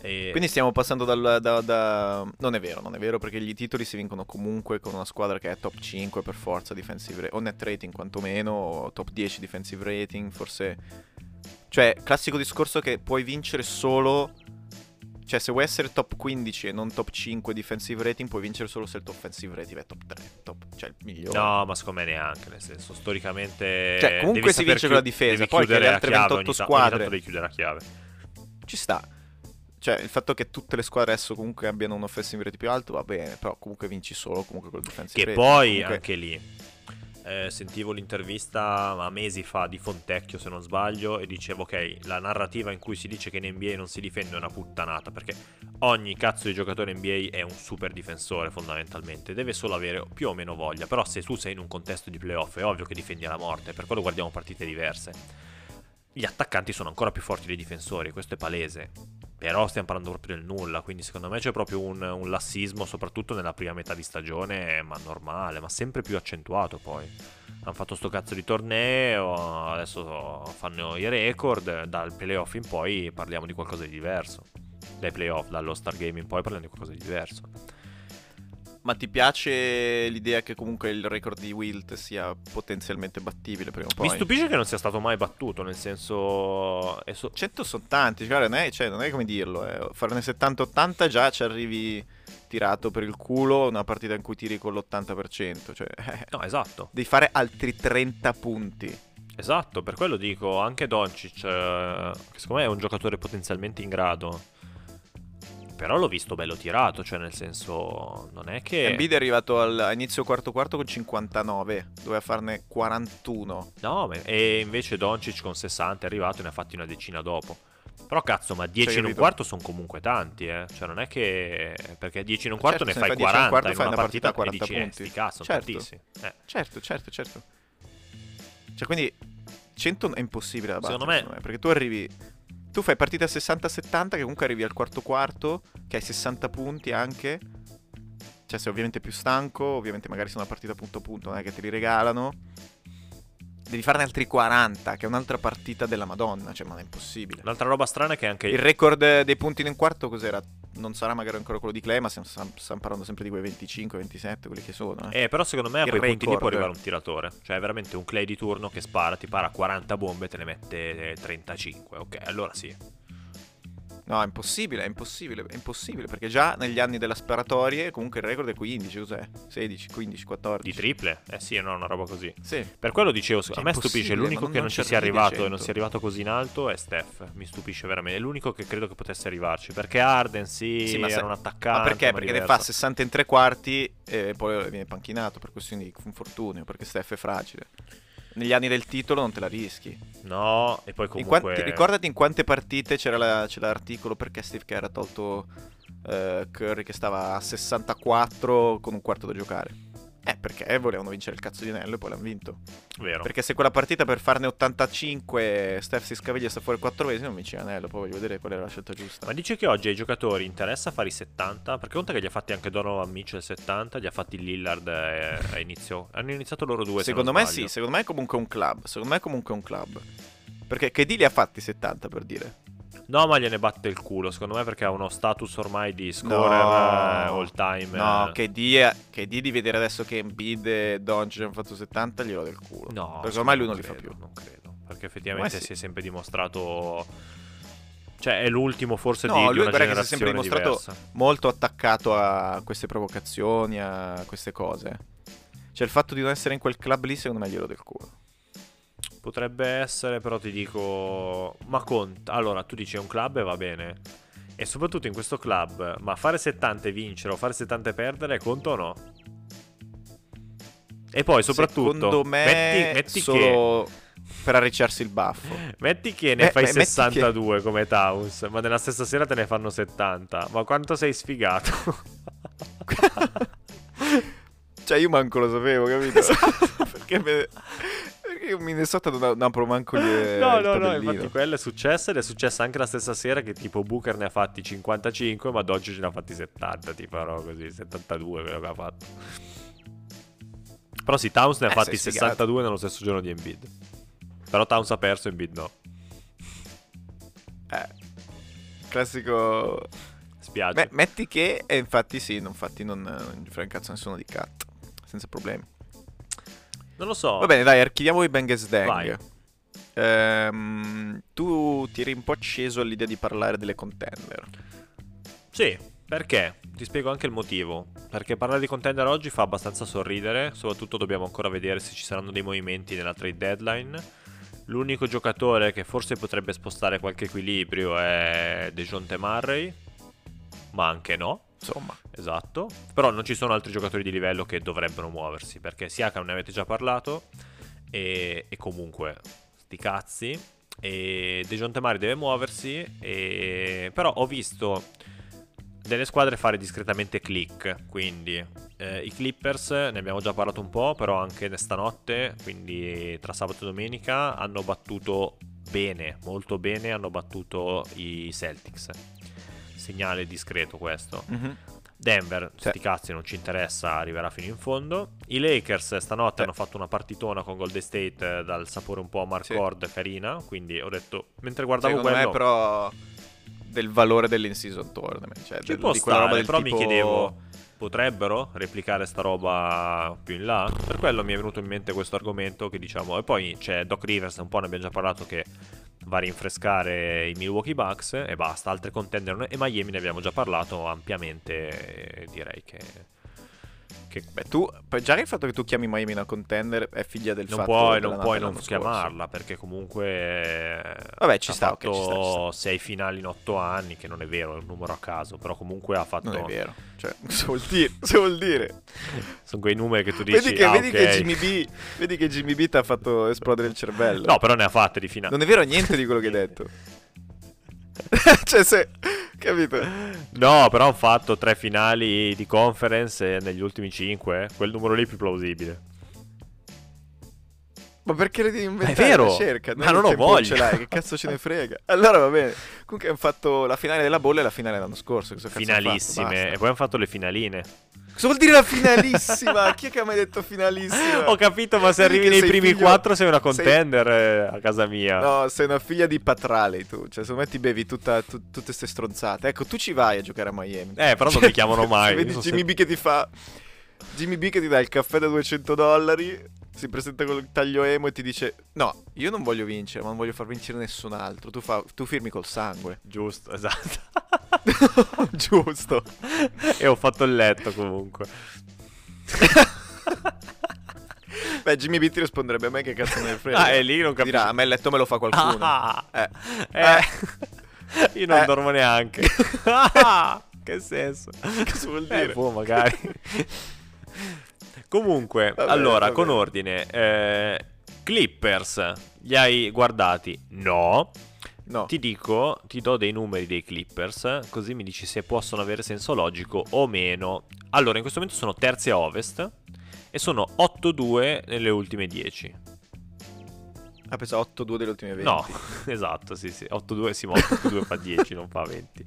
E... Quindi stiamo passando dal, da, da- Non è vero, non è vero, perché gli titoli si vincono comunque con una squadra che è top 5 per forza defensive rating, o net rating quantomeno, o top 10 defensive rating, forse... Cioè, classico discorso che puoi vincere solo Cioè, se vuoi essere top 15 e non top 5 defensive rating, puoi vincere solo se il tuo offensive rating è top 3. Top, cioè, il migliore. No, ma secondo me neanche, nel senso, storicamente... Cioè, comunque si vince con la difesa, poi che le altre chiave 28 ogni ta- ogni squadre- tanto devi chiudere a chiave. Ci sta. Cioè, il fatto che tutte le squadre adesso comunque abbiano un offensive rating più alto va bene, però comunque vinci solo comunque col defensive Che rating. poi, Comunque- anche lì, eh, sentivo l'intervista a mesi fa di Fontecchio, se non sbaglio, e dicevo, ok, la narrativa in cui si dice che in NBA non si difende è una puttanata, perché ogni cazzo di giocatore NBA è un super difensore fondamentalmente, deve solo avere più o meno voglia, però se tu sei in un contesto di playoff è ovvio che difendi alla morte, per quello guardiamo partite diverse. Gli attaccanti sono ancora più forti dei difensori, questo è palese. Però stiamo parlando proprio del nulla, quindi secondo me c'è proprio un, un lassismo, soprattutto nella prima metà di stagione, ma normale, ma sempre più accentuato poi. Hanno fatto sto cazzo di torneo, adesso fanno i record, dal playoff in poi parliamo di qualcosa di diverso. Dai playoff, dallo Star Game in poi parliamo di qualcosa di diverso. Ma ti piace l'idea che comunque il record di Wilt sia potenzialmente battibile prima o poi? Mi stupisce che non sia stato mai battuto, nel senso... So- 100 sono tanti, cioè, non, è, cioè, non è come dirlo, eh. farne 70-80 già ci arrivi tirato per il culo una partita in cui tiri con l'80%, cioè eh, No, esatto. devi fare altri 30 punti. Esatto, per quello dico anche Doncic, eh, che secondo me è un giocatore potenzialmente in grado. Però l'ho visto bello tirato, cioè nel senso non è che... Embiid è arrivato al, a inizio quarto quarto con 59, doveva farne 41. No, e invece Doncic con 60 è arrivato e ne ha fatti una decina dopo. Però cazzo, ma 10 in un quarto sono comunque tanti, eh. Cioè non è che... Perché 10 in un quarto Certo, ne fai ne fai 10 in un 40 quarto in fai una una partita, partita e a 40 dici, eh, punti. sti cazzo, Certo. tantissimi. Eh. Certo, certo, certo. Cioè, quindi 100 è impossibile da battere, Secondo me- perché tu arrivi tu fai partita a 60-70 che comunque arrivi al quarto quarto che hai 60 punti anche. Cioè, sei ovviamente più stanco, ovviamente magari se una partita punto a punto, non è che te li regalano. Devi farne altri 40, che è un'altra partita della Madonna, cioè, ma è impossibile. L'altra roba strana è che anche... Il record dei punti in un quarto cos'era? Non sarà magari ancora quello di Clay, ma stiamo, stiamo parlando sempre di quei 25-27, quelli che sono. Eh. Eh, però secondo me a quei punti lì può arrivare un tiratore. Cioè, è veramente un clay di turno che spara, ti para 40 bombe e te ne mette eh, 35. Ok, allora sì. No, è impossibile, è impossibile, è impossibile, perché già negli anni della sparatorie comunque il record è 15, cos'è? 16, 15, 14. Di triple? Eh sì, no, una roba così. Sì. Per quello dicevo, Cioè, a me stupisce, l'unico non- che non ci sia arrivato e non 100. sia arrivato così in alto è Steph. Mi stupisce veramente. È l'unico che credo che potesse arrivarci. Perché Arden sì, Sì, ma era se- un attaccante. Ma perché? ma Perché ne diverso. fa 60 in tre quarti e poi viene panchinato per questioni di infortunio, perché Steph è fragile. Negli anni del titolo non te la rischi. No, e poi In comunque... quanti- ricordati in quante partite c'era, la- c'era l'articolo perché Steve Kerr ha tolto eh, Curry che stava a 64 con un quarto da giocare. Eh, perché volevano vincere il cazzo di anello e poi l'hanno vinto. Vero. Perché se quella partita per farne 85 Steph si scaviglia e sta fuori 4 mesi non vince l'anello, poi voglio vedere qual era la scelta giusta. Ma dice che oggi ai giocatori interessa fare i 70? Perché conta che gli ha fatti anche Donovan Mitchell 70, gli ha fatti Lillard eh, a inizio. Hanno iniziato loro due. se secondo non me sbaglio. sì, secondo me è comunque un club. Secondo me è comunque un club. Perché KD li ha fatti 70 per dire. No, ma gliene batte il culo. Secondo me perché ha uno status ormai di scorer No. eh, all time. No, eh. KD, è- KD di vedere adesso che Embiid e Doncic hanno fatto 70 glielo del culo. No, perché ormai lui non li fa più. Non credo. Perché effettivamente sì. si è sempre dimostrato. Cioè, è l'ultimo forse No, di, di lui una guarda che si è sempre generazione dimostrato diversa. molto attaccato a queste provocazioni, a queste cose. Cioè il fatto di non essere in quel club lì secondo me glielo del culo. Potrebbe essere, però ti dico. Ma conta. Allora, tu dici è un club e va bene. E soprattutto in questo club, ma fare 70 e vincere o fare 70 e perdere conta o no? E poi soprattutto. Secondo me metti, metti solo per arricciarsi il baffo. che. [laughs] Metti che ne Beh, fai beh, metti che- 62 come Towns, ma nella stessa sera te ne fanno 70. Ma quanto sei sfigato? [laughs] cioè io manco lo sapevo, capito? Esatto. [laughs] perché, me... in Minnesota non, non apro manco gli, [laughs] no, no, no, infatti quello è successo ed è successo anche la stessa sera che tipo Booker ne ha fatti 55, ma Dodge ce ne ha fatti 70, tipo no, così, 72 quello che ha fatto. Però sì, Towns ne ha Eh, fatti sei sfigato. 62 nello stesso giorno di Embiid. Però Towns ha perso, Embiid no. Eh, classico... Spiace. Beh, metti che... E infatti sì, non- infatti non, non frega un cazzo nessuno di cat. Senza problemi. Non lo so. Va bene, dai, archiviamo i Bang Dang. Vai. Ehm, tu ti eri un po' acceso all'idea di parlare delle contender. Sì, perché? Ti spiego anche il motivo. Perché parlare di contender oggi fa abbastanza sorridere, soprattutto dobbiamo ancora vedere se ci saranno dei movimenti nella trade deadline. L'unico giocatore che forse potrebbe spostare qualche equilibrio è Dejounte Murray, ma anche no. Insomma, Esatto, però non ci sono altri giocatori di livello che dovrebbero muoversi, perché Siakam ne avete già parlato, e, e comunque, sti cazzi, e Dejounte Murray deve muoversi, e... però ho visto delle squadre fare discretamente click, quindi eh, i Clippers, ne abbiamo già parlato un po', però anche stanotte, quindi tra sabato e domenica, hanno battuto bene, molto bene, hanno battuto i Celtics. Segnale discreto questo. mhm. Denver, Sì. sti cazzi, non ci interessa, arriverà fino in fondo. I Lakers stanotte Sì. hanno fatto una partitona con Golden State eh, dal sapore un po' Marcord Sì. carina, quindi ho detto, mentre guardavo secondo quello... me però del valore dell'in-season tournament. Cioè, Ci del- può di quella stare, roba del però tipo... mi chiedevo, potrebbero replicare sta roba più in là? Per quello mi è venuto in mente questo argomento che diciamo, e poi c'è Doc Rivers, un po' ne abbiamo già parlato, che va a rinfrescare i Milwaukee Bucks e basta, altre contender e Miami ne abbiamo già parlato ampiamente, e direi che... che Beh, tu, già il fatto che tu chiami Miami una contender è figlia del non fatto puoi, non puoi non chiamarla perché comunque eh, Vabbè, ci sta, ok, fatto ci sta, ci sta. sei finali in otto anni che non è vero è un numero a caso però comunque ha fatto. Non è vero. Cioè, [laughs] cosa vuol dire? Cosa vuol dire? sono quei numeri che tu dici Vedi che, ah, vedi ok. che Jimmy B, vedi che Jimmy B ti ha fatto esplodere il cervello. no però ne ha fatte di finali Non è vero niente di quello che hai detto. [laughs] cioè, se... Capito? no però hanno fatto tre finali di conference negli ultimi cinque quel numero lì è più plausibile Ma perché le devi inventare? È vero, cerca, ma non ho tempo voglia. ce l'hai, che cazzo ce ne frega. [laughs] Allora va bene. Comunque hanno fatto la finale della bolla e la finale l'anno scorso. Finalissime e poi hanno fatto le finaline Cosa vuol dire la finalissima? Chi è che ha mai detto finalissima? ho capito ma se arrivi nei sei primi figlio- quattro sei una sei- contender eh, a casa mia No, sei una figlia di Patrale tu. Cioè, secondo me ti bevi tutta, tu- tutte queste stronzate. Ecco, tu ci vai a giocare a Miami. Eh, però non Cioè, mi chiamano mai. Vedi Jimmy B che ti fa. Jimmy B che ti dà il caffè da 200 dollari. Si presenta con il taglio emo e ti dice: No, io non voglio vincere, ma non voglio far vincere nessun altro. Tu, fa- tu firmi col sangue. Giusto, esatto. [laughs] Giusto. e ho fatto il letto comunque. [laughs] Beh, Jimmy B ti risponderebbe a me che cazzo me ne frega. Ah, e lì non capisco. Dirà, a me il letto me lo fa qualcuno. Ah, Eh. eh. Io non Eh. dormo neanche. [laughs] Che senso? Cosa vuol Eh, dire? boh, magari. Comunque, Vabbè, allora, vabbè. con ordine. eh, Clippers, li hai guardati? No. No. Ti dico, ti do dei numeri dei Clippers, così mi dici se possono avere senso logico o meno. Allora, in questo momento sono terzi a ovest e sono 8-2 nelle ultime 10. Ha preso 8-2 delle ultime 20. No, [laughs] esatto, sì, sì. 8-2, sì, ma 8-2 fa 10, non fa 20.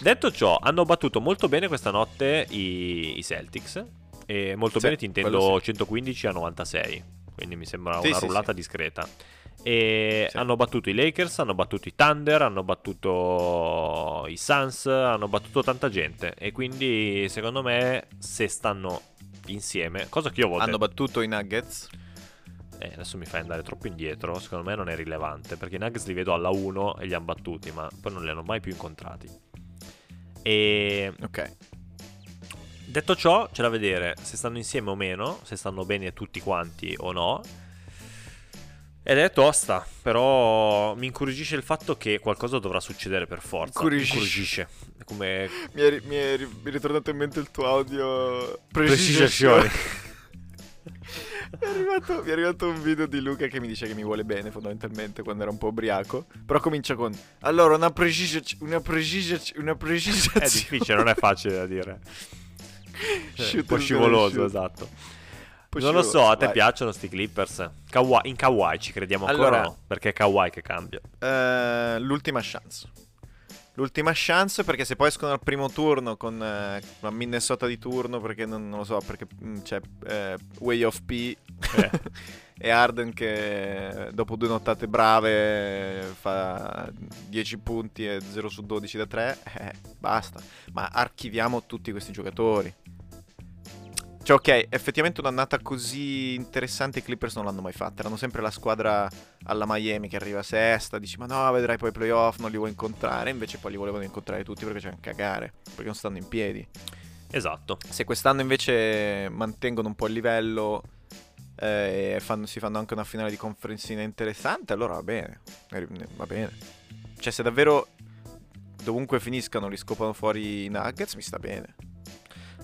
Detto ciò, hanno battuto molto bene questa notte i, i Celtics. E molto Sì, bene ti intendo quello 115 a 96. Quindi mi sembra Sì, una sì, rullata sì. discreta. E Sì. hanno battuto i Lakers, hanno battuto i Thunder, hanno battuto i Suns, hanno battuto tanta gente. E quindi, secondo me, se stanno insieme, cosa che io voglio Hanno battuto i Nuggets. eh, adesso mi fai andare troppo indietro. Secondo me non è rilevante. Perché i Nuggets li vedo alla 1 e li hanno battuti, ma poi non li hanno mai più incontrati. E Ok. Detto ciò, c'è da vedere se stanno insieme o meno, se stanno bene tutti quanti o no. Ed è tosta, però mi incuriosisce il fatto che qualcosa dovrà succedere per forza. Incuriosisce. È Come Mi è, mi è è ritornato in mente il tuo audio. Precisazioni. [laughs] mi, è arrivato, mi è arrivato un video di Luca che mi dice che mi vuole bene fondamentalmente quando era un po' ubriaco. Però comincia con Allora una precisazione Una precisazione Una è precisazione difficile, non è facile da dire. [laughs] [laughs] Cioè, un po' scivoloso, esatto. Non lo so, a te piacciono sti Clippers? Kawhi- in Kawhi ci crediamo ancora Allora- no? Perché è Kawhi che cambia. Eh, l'ultima chance. L'ultima chance perché se poi escono al primo turno con eh, una Minnesota di turno perché non, non lo so perché mm, c'è eh, Way of P Eh. [laughs] e Arden che dopo due nottate brave fa 10 punti e 0 su 12 da 3 [laughs] eh, basta ma archiviamo tutti questi giocatori Cioè, ok, effettivamente un'annata così interessante i Clippers non l'hanno mai fatta. Erano sempre la squadra alla Miami che arriva sesta. Dici, ma no, vedrai poi i playoff, non li vuoi incontrare. Invece poi li volevano incontrare tutti perché c'è un cagare. Perché non stanno in piedi. Esatto. Se quest'anno invece mantengono un po' il livello eh, fanno- si fanno anche una finale di conferenzina interessante, allora va bene. Eh, Va bene. Cioè, se davvero dovunque finiscano li scopano fuori i Nuggets, mi sta bene.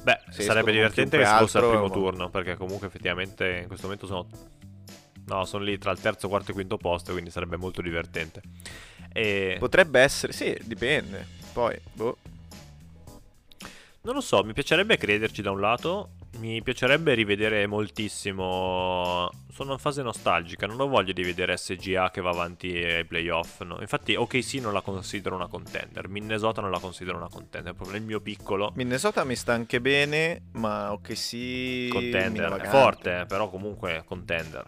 Beh, Se sarebbe divertente che fosse al primo ma- turno, perché comunque effettivamente in questo momento sono... No, sono lì tra il terzo, quarto e quinto posto, quindi sarebbe molto divertente. E... Potrebbe essere, sì, dipende. Poi, boh. Non lo so, mi piacerebbe crederci da un lato, mi piacerebbe rivedere moltissimo. Sono in fase nostalgica, non ho voglia di vedere SGA che va avanti ai playoff. no. Infatti, OKC non la considero una contender, Minnesota non la considero una contender, proprio nel mio piccolo. Minnesota mi sta anche bene, ma ok sì. Contender, è forte, eh, però comunque contender.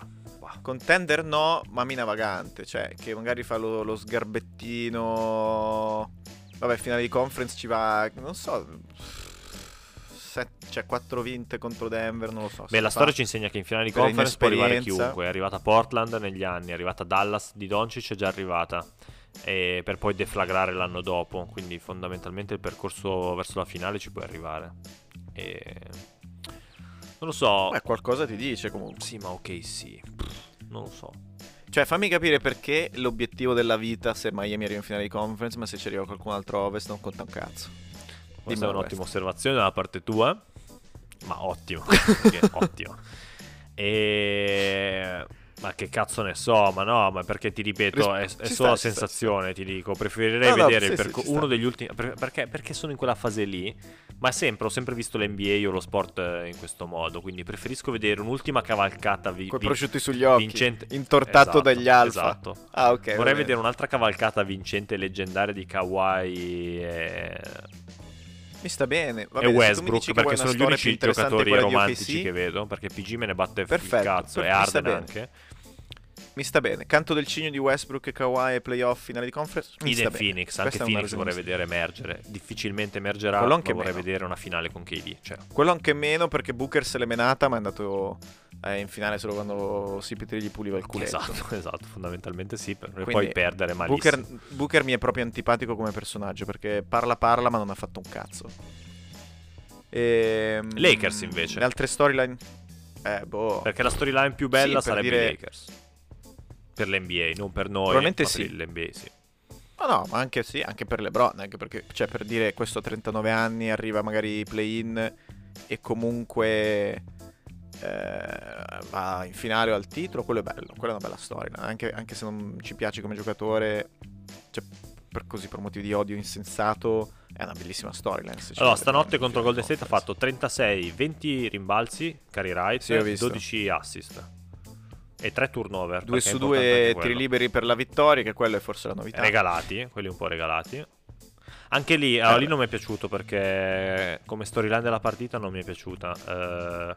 Contender no, ma mina vagante. Cioè, che magari fa lo, lo sgarbettino. Vabbè, finale di conference ci va. Non so. Set- cioè, 4 vinte contro Denver, non lo so. Beh, la fa. storia ci insegna che in finale di conference può arrivare chiunque. È arrivata Portland negli anni, è arrivata Dallas di Doncic, è già arrivata. E per poi deflagrare l'anno dopo. Quindi fondamentalmente il percorso verso la finale ci può arrivare. E... Non lo so. Beh, qualcosa ti dice comunque. Sì, ma ok, sì. Non lo so. Cioè, fammi capire perché l'obiettivo della vita se Miami arriva in finale di conference, ma se ci arriva qualcun altro ovest non conta un cazzo. Questa è un'ottima osservazione da parte tua. Ma ottimo. [laughs] ottimo. E... Ma che cazzo ne so, ma no, ma perché ti ripeto, è, Ris- è ci solo sta, ci sta, sensazione, ti dico, preferirei No, no, vedere sì, il sì, perco- sta. uno degli ultimi... per- perché, perché sono in quella fase lì, ma sempre, ho sempre visto l'NBA o lo sport eh, in questo modo, quindi preferisco vedere un'ultima cavalcata vi- vi- prosciutti sugli occhi. vincente. Intortato Esatto, dagli alfa. Esatto. Ah, ok. Vorrei vedere un'altra cavalcata vincente e leggendaria di Kawhi e, Mi sta bene. Va e Westbrook perché sono gli unici giocatori romantici che vedo perché PG me ne batte Perfetto, il cazzo per- e Arden anche Mi sta bene. Canto del cigno di Westbrook e Kawhi playoff finale di conference. Mi sta Idem bene. Phoenix anche Questa Phoenix vorrei vedere emergere difficilmente emergerà Quello ma anche vorrei meno. vedere una finale con KD cioè, Quello anche meno perché Booker se l'è menata, ma è andato eh, in finale solo quando CP3 gli puliva il culetto. esatto [laughs] esatto fondamentalmente sì per Quindi, poi perdere malissimo Booker, Booker mi è proprio antipatico come personaggio perché parla parla ma non ha fatto un cazzo. Ehm, Lakers, invece. Le altre storyline... Eh, boh. perché la storyline più bella Sì, sarebbe dire- Lakers per l'NBA non per noi Probabilmente ma sì. per l'NBA sì No, no, ma anche sì, anche per LeBron, anche perché, cioè, per dire, questo a 39 anni arriva magari play-in e comunque va in finale o al titolo, quello è bello, quella è una bella storia, anche, anche se non ci piace come giocatore, cioè, per così, per motivi di odio insensato, è una bellissima storyline. Allora, stanotte contro Golden State ha fatto 36, 20 rimbalzi, carry right, Sì, ho visto. 12 assist e 3 turnover. Due perché è su importante due anche tiri quello. liberi per la vittoria, che quello è forse la novità. regalati, quelli un po' regalati. Anche lì, allora, Eh. lì non mi è piaciuto perché come storyline della partita non mi è piaciuta. Eh,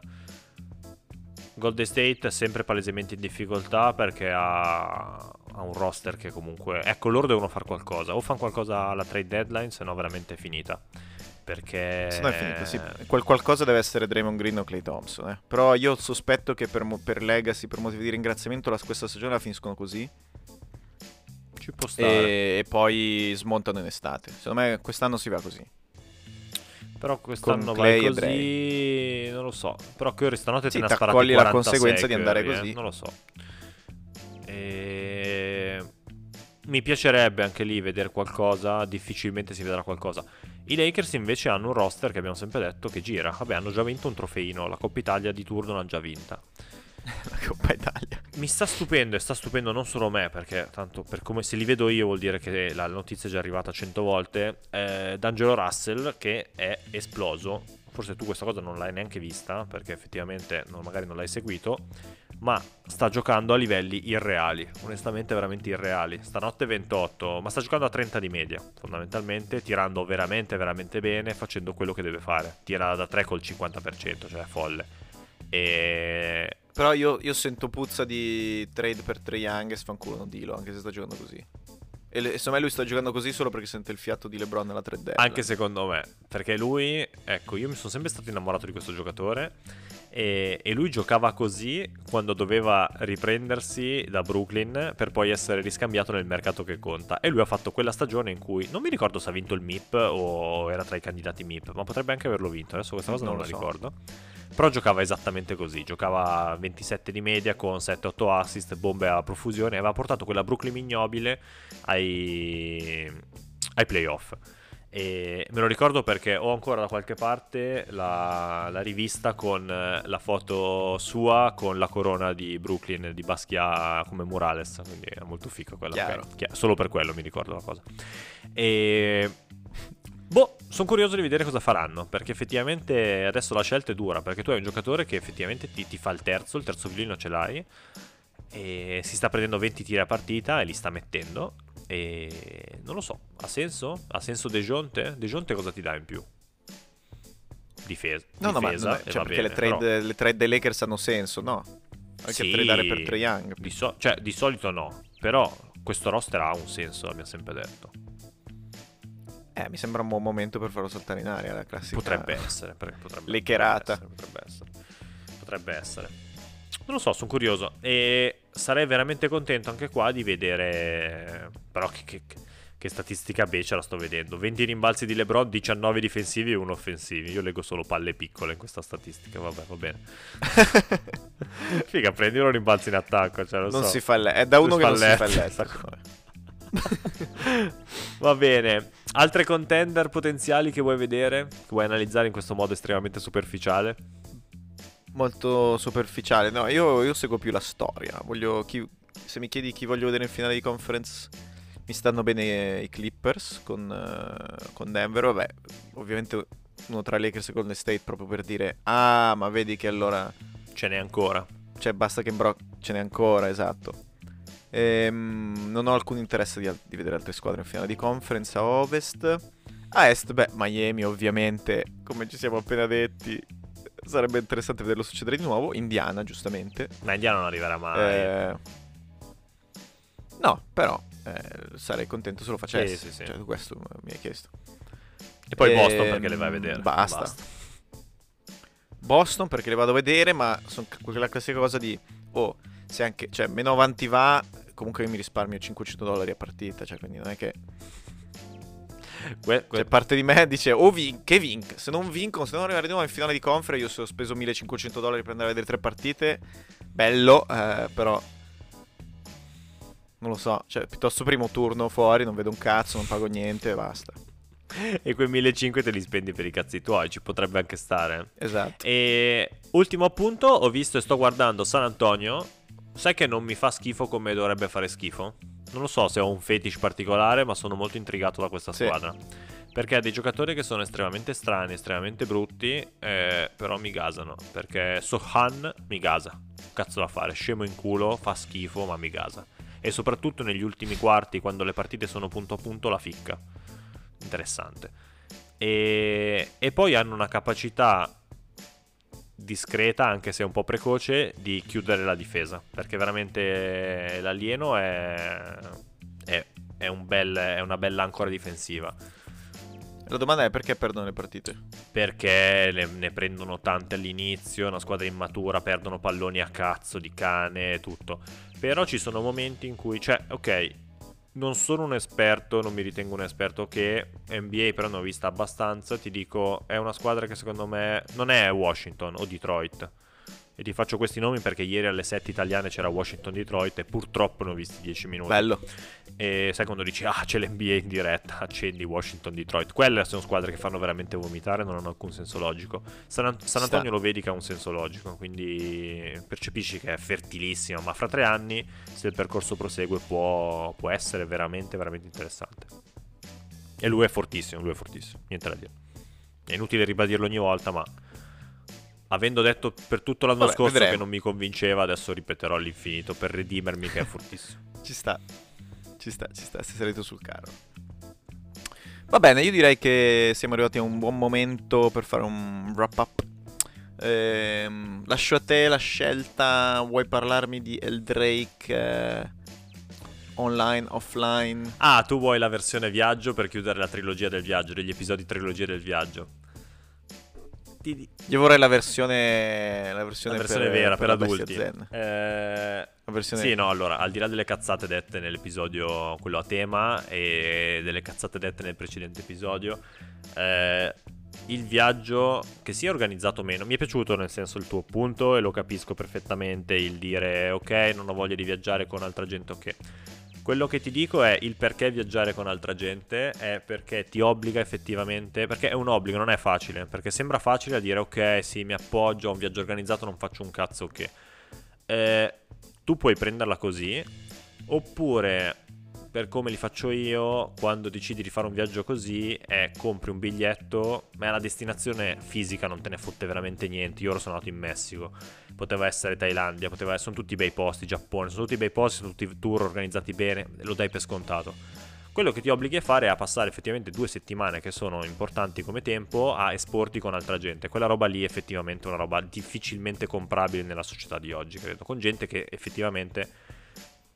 Golden State è sempre palesemente in difficoltà perché ha, ha un roster che comunque... Ecco, loro devono fare qualcosa. O fanno qualcosa alla trade deadline, se no veramente è finita. Perché... Se no è finita, sì. Quel qualcosa deve essere Draymond Green o Clay Thompson. eh. Però io sospetto che per, per Legacy, per motivi di ringraziamento, la questa stagione la finiscono così. Ci può stare. E, e poi smontano in estate. Secondo me quest'anno si va così. Però quest'anno vai così... Non lo so. Però Curry stanotte Sì, te ne ha sparati t'accogli la 46 conseguenza di andare Curry, eh, così. Non lo so. E... Mi piacerebbe anche lì vedere qualcosa. Difficilmente si vedrà qualcosa. I Lakers invece hanno un roster che abbiamo sempre detto che gira. Vabbè, hanno già vinto un trofeino. La Coppa Italia di turno l'hanno già vinta. [laughs] la Coppa Italia. Mi sta stupendo e sta stupendo non solo me, perché tanto per come se li vedo io vuol dire che la notizia è già arrivata cento volte. Eh, D'Angelo Russell che è esploso. Forse tu questa cosa non l'hai neanche vista, perché effettivamente non- magari non l'hai seguito. Ma sta giocando a livelli irreali, onestamente veramente irreali. Stanotte 28, ma sta giocando a 30 di media, fondamentalmente, tirando veramente, veramente bene, facendo quello che deve fare. Tira da 3 col 50%, cioè è folle. E Però io, io sento puzza di trade per Trae Young e sfanculo, non dillo, anche se sta giocando così. E secondo me lui sta giocando così solo perché sente il fiato di LeBron nella 3D. Anche secondo me, perché lui, ecco, io mi sono sempre stato innamorato di questo giocatore e, e lui giocava così quando doveva riprendersi da Brooklyn per poi essere riscambiato nel mercato che conta. E lui ha fatto quella stagione in cui non mi ricordo se ha vinto il MIP o era tra i candidati MIP, ma potrebbe anche averlo vinto. Adesso questa cosa non, Non la so. ricordo. Però giocava esattamente così, giocava 27 di media con 7-8 assist, bombe a profusione, e aveva portato quella Brooklyn ignobile ai, ai playoff. E me lo ricordo perché ho ancora da qualche parte la, la rivista con eh, la foto sua con la corona di Brooklyn di Basquiat come Murales, quindi è molto fico quella. Chiaro. Solo per quello mi ricordo la cosa. E Boh, sono curioso di vedere cosa faranno, perché effettivamente adesso la scelta è dura, perché tu hai un giocatore che effettivamente ti, ti fa il terzo, il terzo violino ce l'hai, e si sta prendendo 20 tiri a partita e li sta mettendo, e non lo so, ha senso? Ha senso De Jonte? De Jonte cosa ti dà in più? Difesa. No, no, ma difesa, non è- cioè, perché bene, le, trade, però le trade dei Lakers hanno senso, no? Anche Sì, tradare per Trae Young. Di, so- cioè, di solito no, però questo roster ha un senso, abbiamo sempre detto. Eh, mi sembra un buon momento per farlo saltare in aria la classica. Potrebbe essere, potrebbe, Lecherata. Potrebbe essere, potrebbe essere. Potrebbe essere. Non lo so, sono curioso. E sarei veramente contento anche qua di vedere. Però che, che- che statistica beccia la sto vedendo. 20 rimbalzi di LeBron, 19 difensivi e 1 offensivi. Io leggo solo palle piccole in questa statistica. Vabbè, va bene. [laughs] Figa, prendi uno rimbalzi in attacco. Cioè, non so. si fa letto. È da uno che non si fa letto. [laughs] Va bene. Altre contender potenziali che vuoi vedere? Che vuoi analizzare in questo modo estremamente superficiale? Molto superficiale. No, io, io seguo più la storia. Voglio chi- se mi chiedi chi voglio vedere in finale di conference, mi stanno bene i Clippers con, eh, con Denver. Vabbè, ovviamente uno tra Lakers e Golden State proprio per dire ah, ma vedi che allora Ce n'è ancora. cioè basta che in Brock ce n'è ancora, esatto. Ehm, non ho alcun interesse di, al- di vedere altre squadre in finale di conference a ovest. A est, beh, Miami ovviamente, come ci siamo appena detti, sarebbe interessante vederlo succedere di nuovo. Indiana, giustamente. Ma Indiana non arriverà mai. Eh, no, però eh, sarei contento se lo facessi. Sì, sì, sì. Cioè, questo mi hai chiesto. e poi ehm, Boston perché le vai a vedere. basta. Boston perché le vado a vedere, ma sono quella classica cosa di oh, se anche cioè meno avanti va, comunque io mi risparmio 500 dollari a partita, cioè quindi non è che Que- que- cioè, parte di me [laughs] dice o vin- che vinc, se non vincono, se non arrivare di nuovo in finale di conference, io se ho speso 1500 dollari per andare a vedere tre partite, bello, eh, però non lo so, cioè piuttosto primo turno fuori, non vedo un cazzo, non pago niente e basta. e quei 1500 te li spendi per i cazzi tuoi, ci potrebbe anche stare. Esatto. E ultimo appunto, ho visto e sto guardando San Antonio. Sai che non mi fa schifo come dovrebbe fare schifo? Non lo so se ho un fetish particolare, ma sono molto intrigato da questa Sì. squadra. Perché ha dei giocatori che sono estremamente strani, estremamente brutti, eh, però mi gasano. Perché Sohan mi gasa. Cazzo da fare, scemo in culo, fa schifo, ma mi gasa. E soprattutto negli ultimi quarti, quando le partite sono punto a punto, la ficca. Interessante. E, e poi hanno una capacità discreta, anche se un po' precoce, di chiudere la difesa. Perché veramente l'alieno è, è, è un bel- è una bella ancora difensiva. La domanda è perché perdono le partite? Perché ne, ne prendono tante all'inizio, una squadra immatura, perdono palloni a cazzo di cane e tutto. Però ci sono momenti in cui, cioè, ok, non sono un esperto, non mi ritengo un esperto che NBA però ne ho vista abbastanza, ti dico, è una squadra che secondo me non è Washington o Detroit. E ti faccio questi nomi perché ieri alle 7 italiane c'era Washington-Detroit e purtroppo ne ho visti 10 minuti. Bello. E sai quando dici, ah, c'è l'NBA in diretta, accendi Washington Detroit. Quelle sono squadre che fanno veramente vomitare, non hanno alcun senso logico. San, An- San Sta. Antonio lo vedi che ha un senso logico, quindi percepisci che è fertilissima. Ma fra tre anni, se il percorso prosegue, può, può essere veramente, veramente interessante. E lui è fortissimo, lui è fortissimo, niente da dire. È inutile ribadirlo ogni volta, ma avendo detto per tutto l'anno Vabbè, scorso vedremo. che non mi convinceva, adesso ripeterò all'infinito per redimermi che è fortissimo. [laughs] Ci sta. Ci sta, ci sta, sei salito sul carro. Va bene, io direi che siamo arrivati a un buon momento per fare un wrap up. Ehm, lascio a te la scelta. Vuoi parlarmi di Eldrake? eh, online, offline. Ah, tu vuoi la versione viaggio per chiudere la trilogia del viaggio, degli episodi trilogia del viaggio. Ti- Io vorrei la versione, la versione, La versione per, vera per, bestia adulti. Eh, La versione- Sì, no, allora, al di là delle cazzate dette nell'episodio, quello a tema, e delle cazzate dette nel precedente episodio, eh, il viaggio, che sia organizzato o meno, mi è piaciuto nel senso il tuo punto e lo capisco perfettamente, il dire ok, non ho voglia di viaggiare con altra gente, ok. Quello che ti dico è il perché viaggiare con altra gente è perché ti obbliga effettivamente, perché è un obbligo, non è facile, perché sembra facile dire ok, sì, mi appoggio a un viaggio organizzato, non faccio un cazzo, ok. Eh, tu puoi prenderla così, oppure per come li faccio io, quando decidi di fare un viaggio così, è compri un biglietto, ma la destinazione fisica non te ne fotte veramente niente. Io ora sono andato in Messico, poteva essere Thailandia, poteva essere, sono tutti bei posti, Giappone, sono tutti bei posti, sono tutti tour organizzati bene, lo dai per scontato. Quello che ti obblighi a fare è a passare effettivamente due settimane che sono importanti come tempo a esporti con altra gente. Quella roba lì è effettivamente una roba difficilmente comprabile nella società di oggi, credo, con gente che effettivamente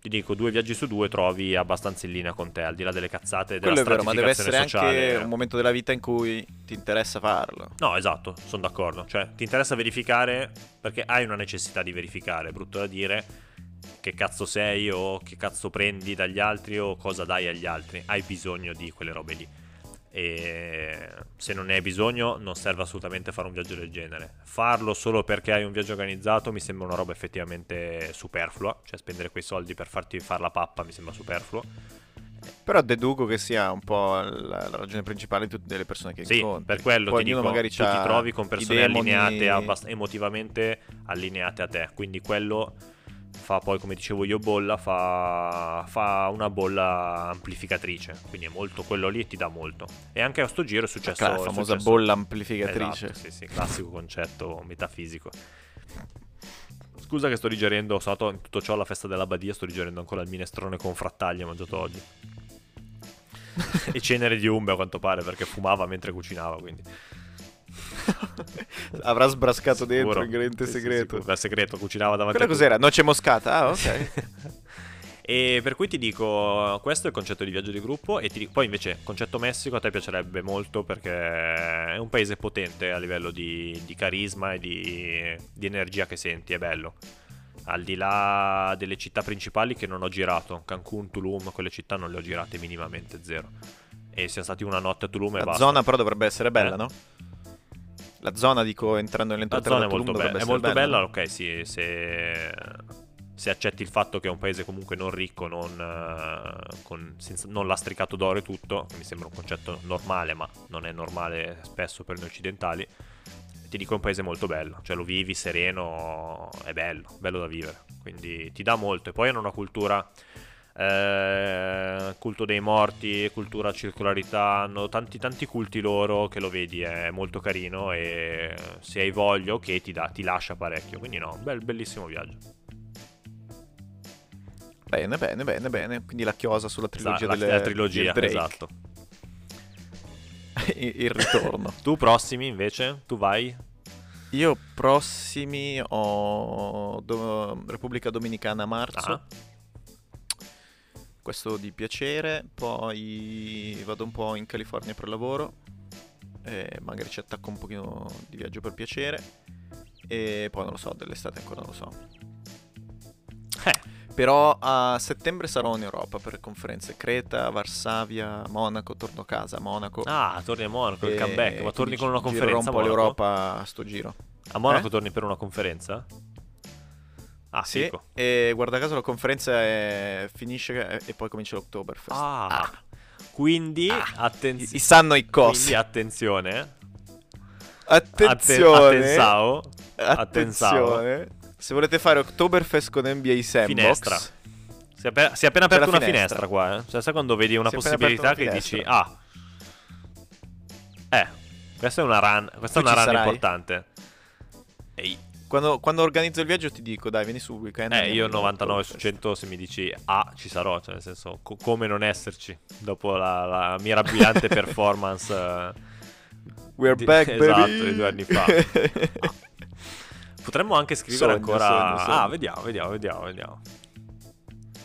ti dico, due viaggi su due trovi abbastanza in linea con te, al di là delle cazzate e della Quello è vero, ma deve essere stratificazione anche sociale. un momento della vita in cui ti interessa farlo. No, esatto, sono d'accordo. Cioè, ti interessa verificare perché hai una necessità di verificare, brutto da dire, che cazzo sei o che cazzo prendi dagli altri o cosa dai agli altri. Hai bisogno di quelle robe lì. E se non ne hai bisogno, non serve assolutamente fare un viaggio del genere. Farlo solo perché hai un viaggio organizzato mi sembra una roba effettivamente superflua. Cioè, spendere quei soldi per farti fare la pappa mi sembra superfluo. Però deduco che sia un po' la, la ragione principale di tutte le persone che Sì, incontri. per quello Poi ti dico, magari tu ti trovi con persone allineate, abbast- emotivamente allineate a te, quindi quello fa poi, come dicevo io, bolla, fa, fa una bolla amplificatrice, quindi è molto quello lì e ti dà molto. E anche a sto giro è successo... la famosa successo- bolla amplificatrice. Esatto, sì, sì, classico concetto metafisico. Scusa che sto digerendo, sono stato in tutto ciò alla festa della Badia, sto digerendo ancora il minestrone con frattaglie mangiato oggi. [laughs] e cenere di umbe a quanto pare perché fumava mentre cucinava, quindi... [laughs] Avrà sbrascato dentro Sicuro. l'ingrediente Sì, sì, segreto. sicuro. Segreto, cucinava davanti Quella a cos'era? Noce moscata? Ah, ok. [laughs] E per cui ti dico, questo è il concetto di viaggio di gruppo e dico, poi invece concetto Messico a te piacerebbe molto perché è un paese potente a livello di, di carisma e di, di energia che senti, è bello. Al di là delle città principali che non ho girato, Cancun, Tulum, quelle città non le ho girate minimamente, zero. E siamo stati una notte a Tulum e La basta. zona però dovrebbe essere bella, Eh. no? La zona, dico, entrando La nell'entroterra zona è molto, bella, dovrebbe è molto bella, ok, sì, se, se accetti il fatto che è un paese comunque non ricco, non, eh, con- senza- non lastricato d'oro e tutto, mi sembra un concetto normale, ma non è normale spesso per noi occidentali, ti dico è un paese molto bello, cioè lo vivi sereno, è bello, bello da vivere, quindi ti dà molto. E poi hanno una cultura... eh, culto dei morti, cultura circolarità, hanno tanti, tanti culti loro che lo vedi, è molto carino e se hai voglia, ok, ti, dà, ti lascia parecchio. Quindi no, bel, bellissimo viaggio. Bene, bene, bene, bene. Quindi la chiosa sulla trilogia la, delle la trilogia, esatto. [laughs] il il ritorno. Tu prossimi invece, tu vai? Io prossimi ho Do- Repubblica Dominicana a marzo. Ah. Questo di piacere. Poi vado un po' in California per lavoro. Magari ci attacco un pochino di viaggio per piacere. E poi non lo so, dell'estate ancora non lo so. Eh, Però a settembre sarò in Europa per conferenze. Creta, Varsavia, Monaco. Torno a casa Monaco. ah, torni a Monaco, il comeback, ma torni con una girerò conferenza un a po' l'Europa a sto giro. A Monaco Eh? torni per una conferenza? Ah, Sì, fico. e guarda caso la conferenza è- finisce e poi comincia l'Oktoberfest. Ah, quindi I, attenzione. i sanno i cosi. Quindi attenzione. Attenzione. Attensao. Attenzione. Se volete fare Oktoberfest con NBA Sandbox. Finestra. Si è, appena, si è appena aperta una finestra. finestra qua, eh? Cioè, sai quando vedi una Si è possibilità che una dici, ah, eh, questa è una run, questa è Tu una ci run sarai? importante. Ehi, Quando, quando organizzo il viaggio ti dico, dai, vieni su weekend. eh, io in 99 su Oktoberfest. 100 se mi dici ah, ci sarò, cioè nel senso, co- come non esserci dopo la, la mirabilante [laughs] performance We're di- back, [laughs] esatto, baby. di due anni fa. [laughs] Potremmo anche scrivere Sogno, ancora... sogno, sogno. Ah, vediamo, vediamo, vediamo, vediamo.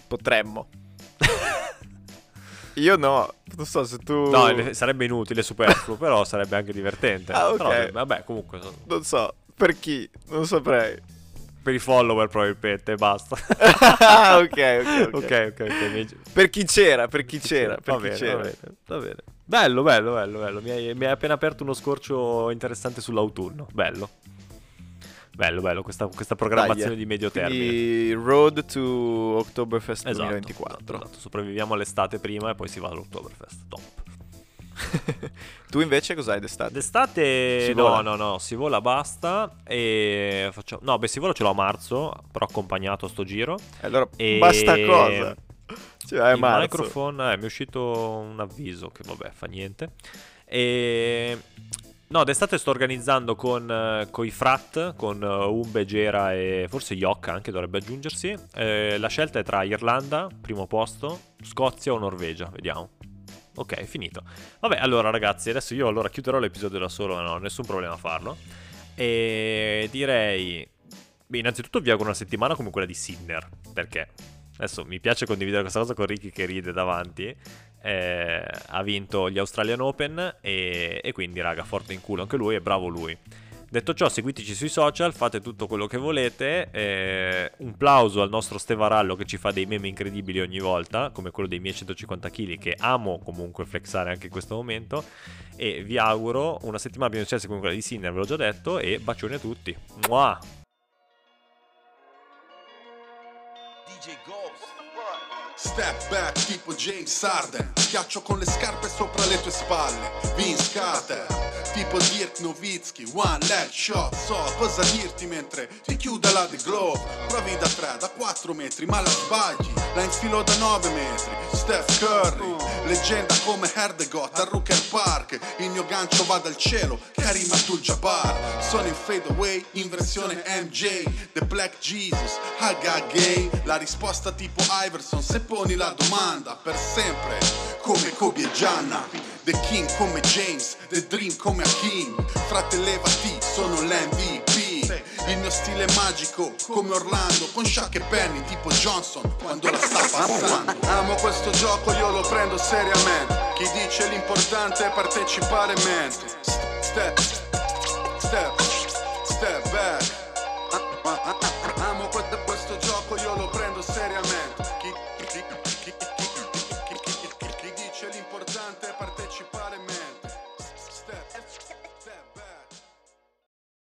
Potremmo. Io no, non so se tu... No, sarebbe inutile, superfluo, però sarebbe anche divertente. Ah, ok. Però, vabbè, comunque, Non so, per chi? Non saprei. per i follower probabilmente, basta. Ah, ok, ok, ok. ok, ok, ok. mi- Per chi c'era, per chi c'era, per va chi bene, c'era. va bene, va bene. Bello, bello, bello, bello. Mi hai, mi hai appena aperto uno scorcio interessante sull'autunno. Bello. Bello, bello, questa, questa programmazione Dai, di medio termine. Road to Oktoberfest Esatto, 2024. esatto, esatto. Sopravviviamo all'estate prima e poi si va all'Oktoberfest. Top. [laughs] tu invece cos'hai d'estate? D'estate Si no, no, no, si vola basta e facciamo No, beh, si vola ce l'ho a marzo, però accompagnato a sto giro. Allora E- basta cosa. [laughs] Cioè, il marzo. microphone eh, mi è uscito un avviso che vabbè, fa niente. E No, d'estate sto organizzando con, eh, coi frat, con eh, Umbe, Gera e forse Yok anche dovrebbe aggiungersi. Eh, la scelta è tra Irlanda, primo posto, Scozia o Norvegia, vediamo. Ok, finito. Vabbè, allora ragazzi, adesso io allora chiuderò l'episodio da solo, non ho nessun problema a farlo. E direi... Beh, innanzitutto vi auguro una settimana come quella di Sinner, perché adesso mi piace condividere questa cosa con Ricky che ride davanti. Eh, ha vinto gli Australian Open e, e quindi raga, forte in culo anche lui e bravo lui. Detto ciò, seguiteci sui social, fate tutto quello che volete. eh, un plauso al nostro Stevarallo che ci fa dei meme incredibili ogni volta, come quello dei miei 150 kg, che amo comunque flexare anche in questo momento. E vi auguro una settimana piena di successo come quella di Sinner, ve l'ho già detto, e bacioni a tutti. Mua! DJ Ghost. Step back tipo James Harden Schiaccio con le scarpe sopra le tue spalle Vince Carter Tipo Dirk Nowitzki One leg shot So cosa dirti mentre ti chiude la The Glove Provi da 3, da 4 metri ma la sbagli. La infilo da 9 metri Steph Curry. Leggenda come Herdegot a Rooker Park. Il mio gancio va dal cielo Karim Abdul-Jabbar. Sono in fadeaway in versione MJ The Black Jesus Haga Gay. La risposta tipo Iverson Se poni la domanda per sempre Come Kobe e Gianna The King come James The Dream come Hakim Frate levati sono l'MVP il mio stile è magico come Orlando Con Shaq e Penny tipo Johnson quando la sta passando. Amo questo gioco io lo prendo seriamente. Chi dice l'importante è partecipare mente. Step, step, step back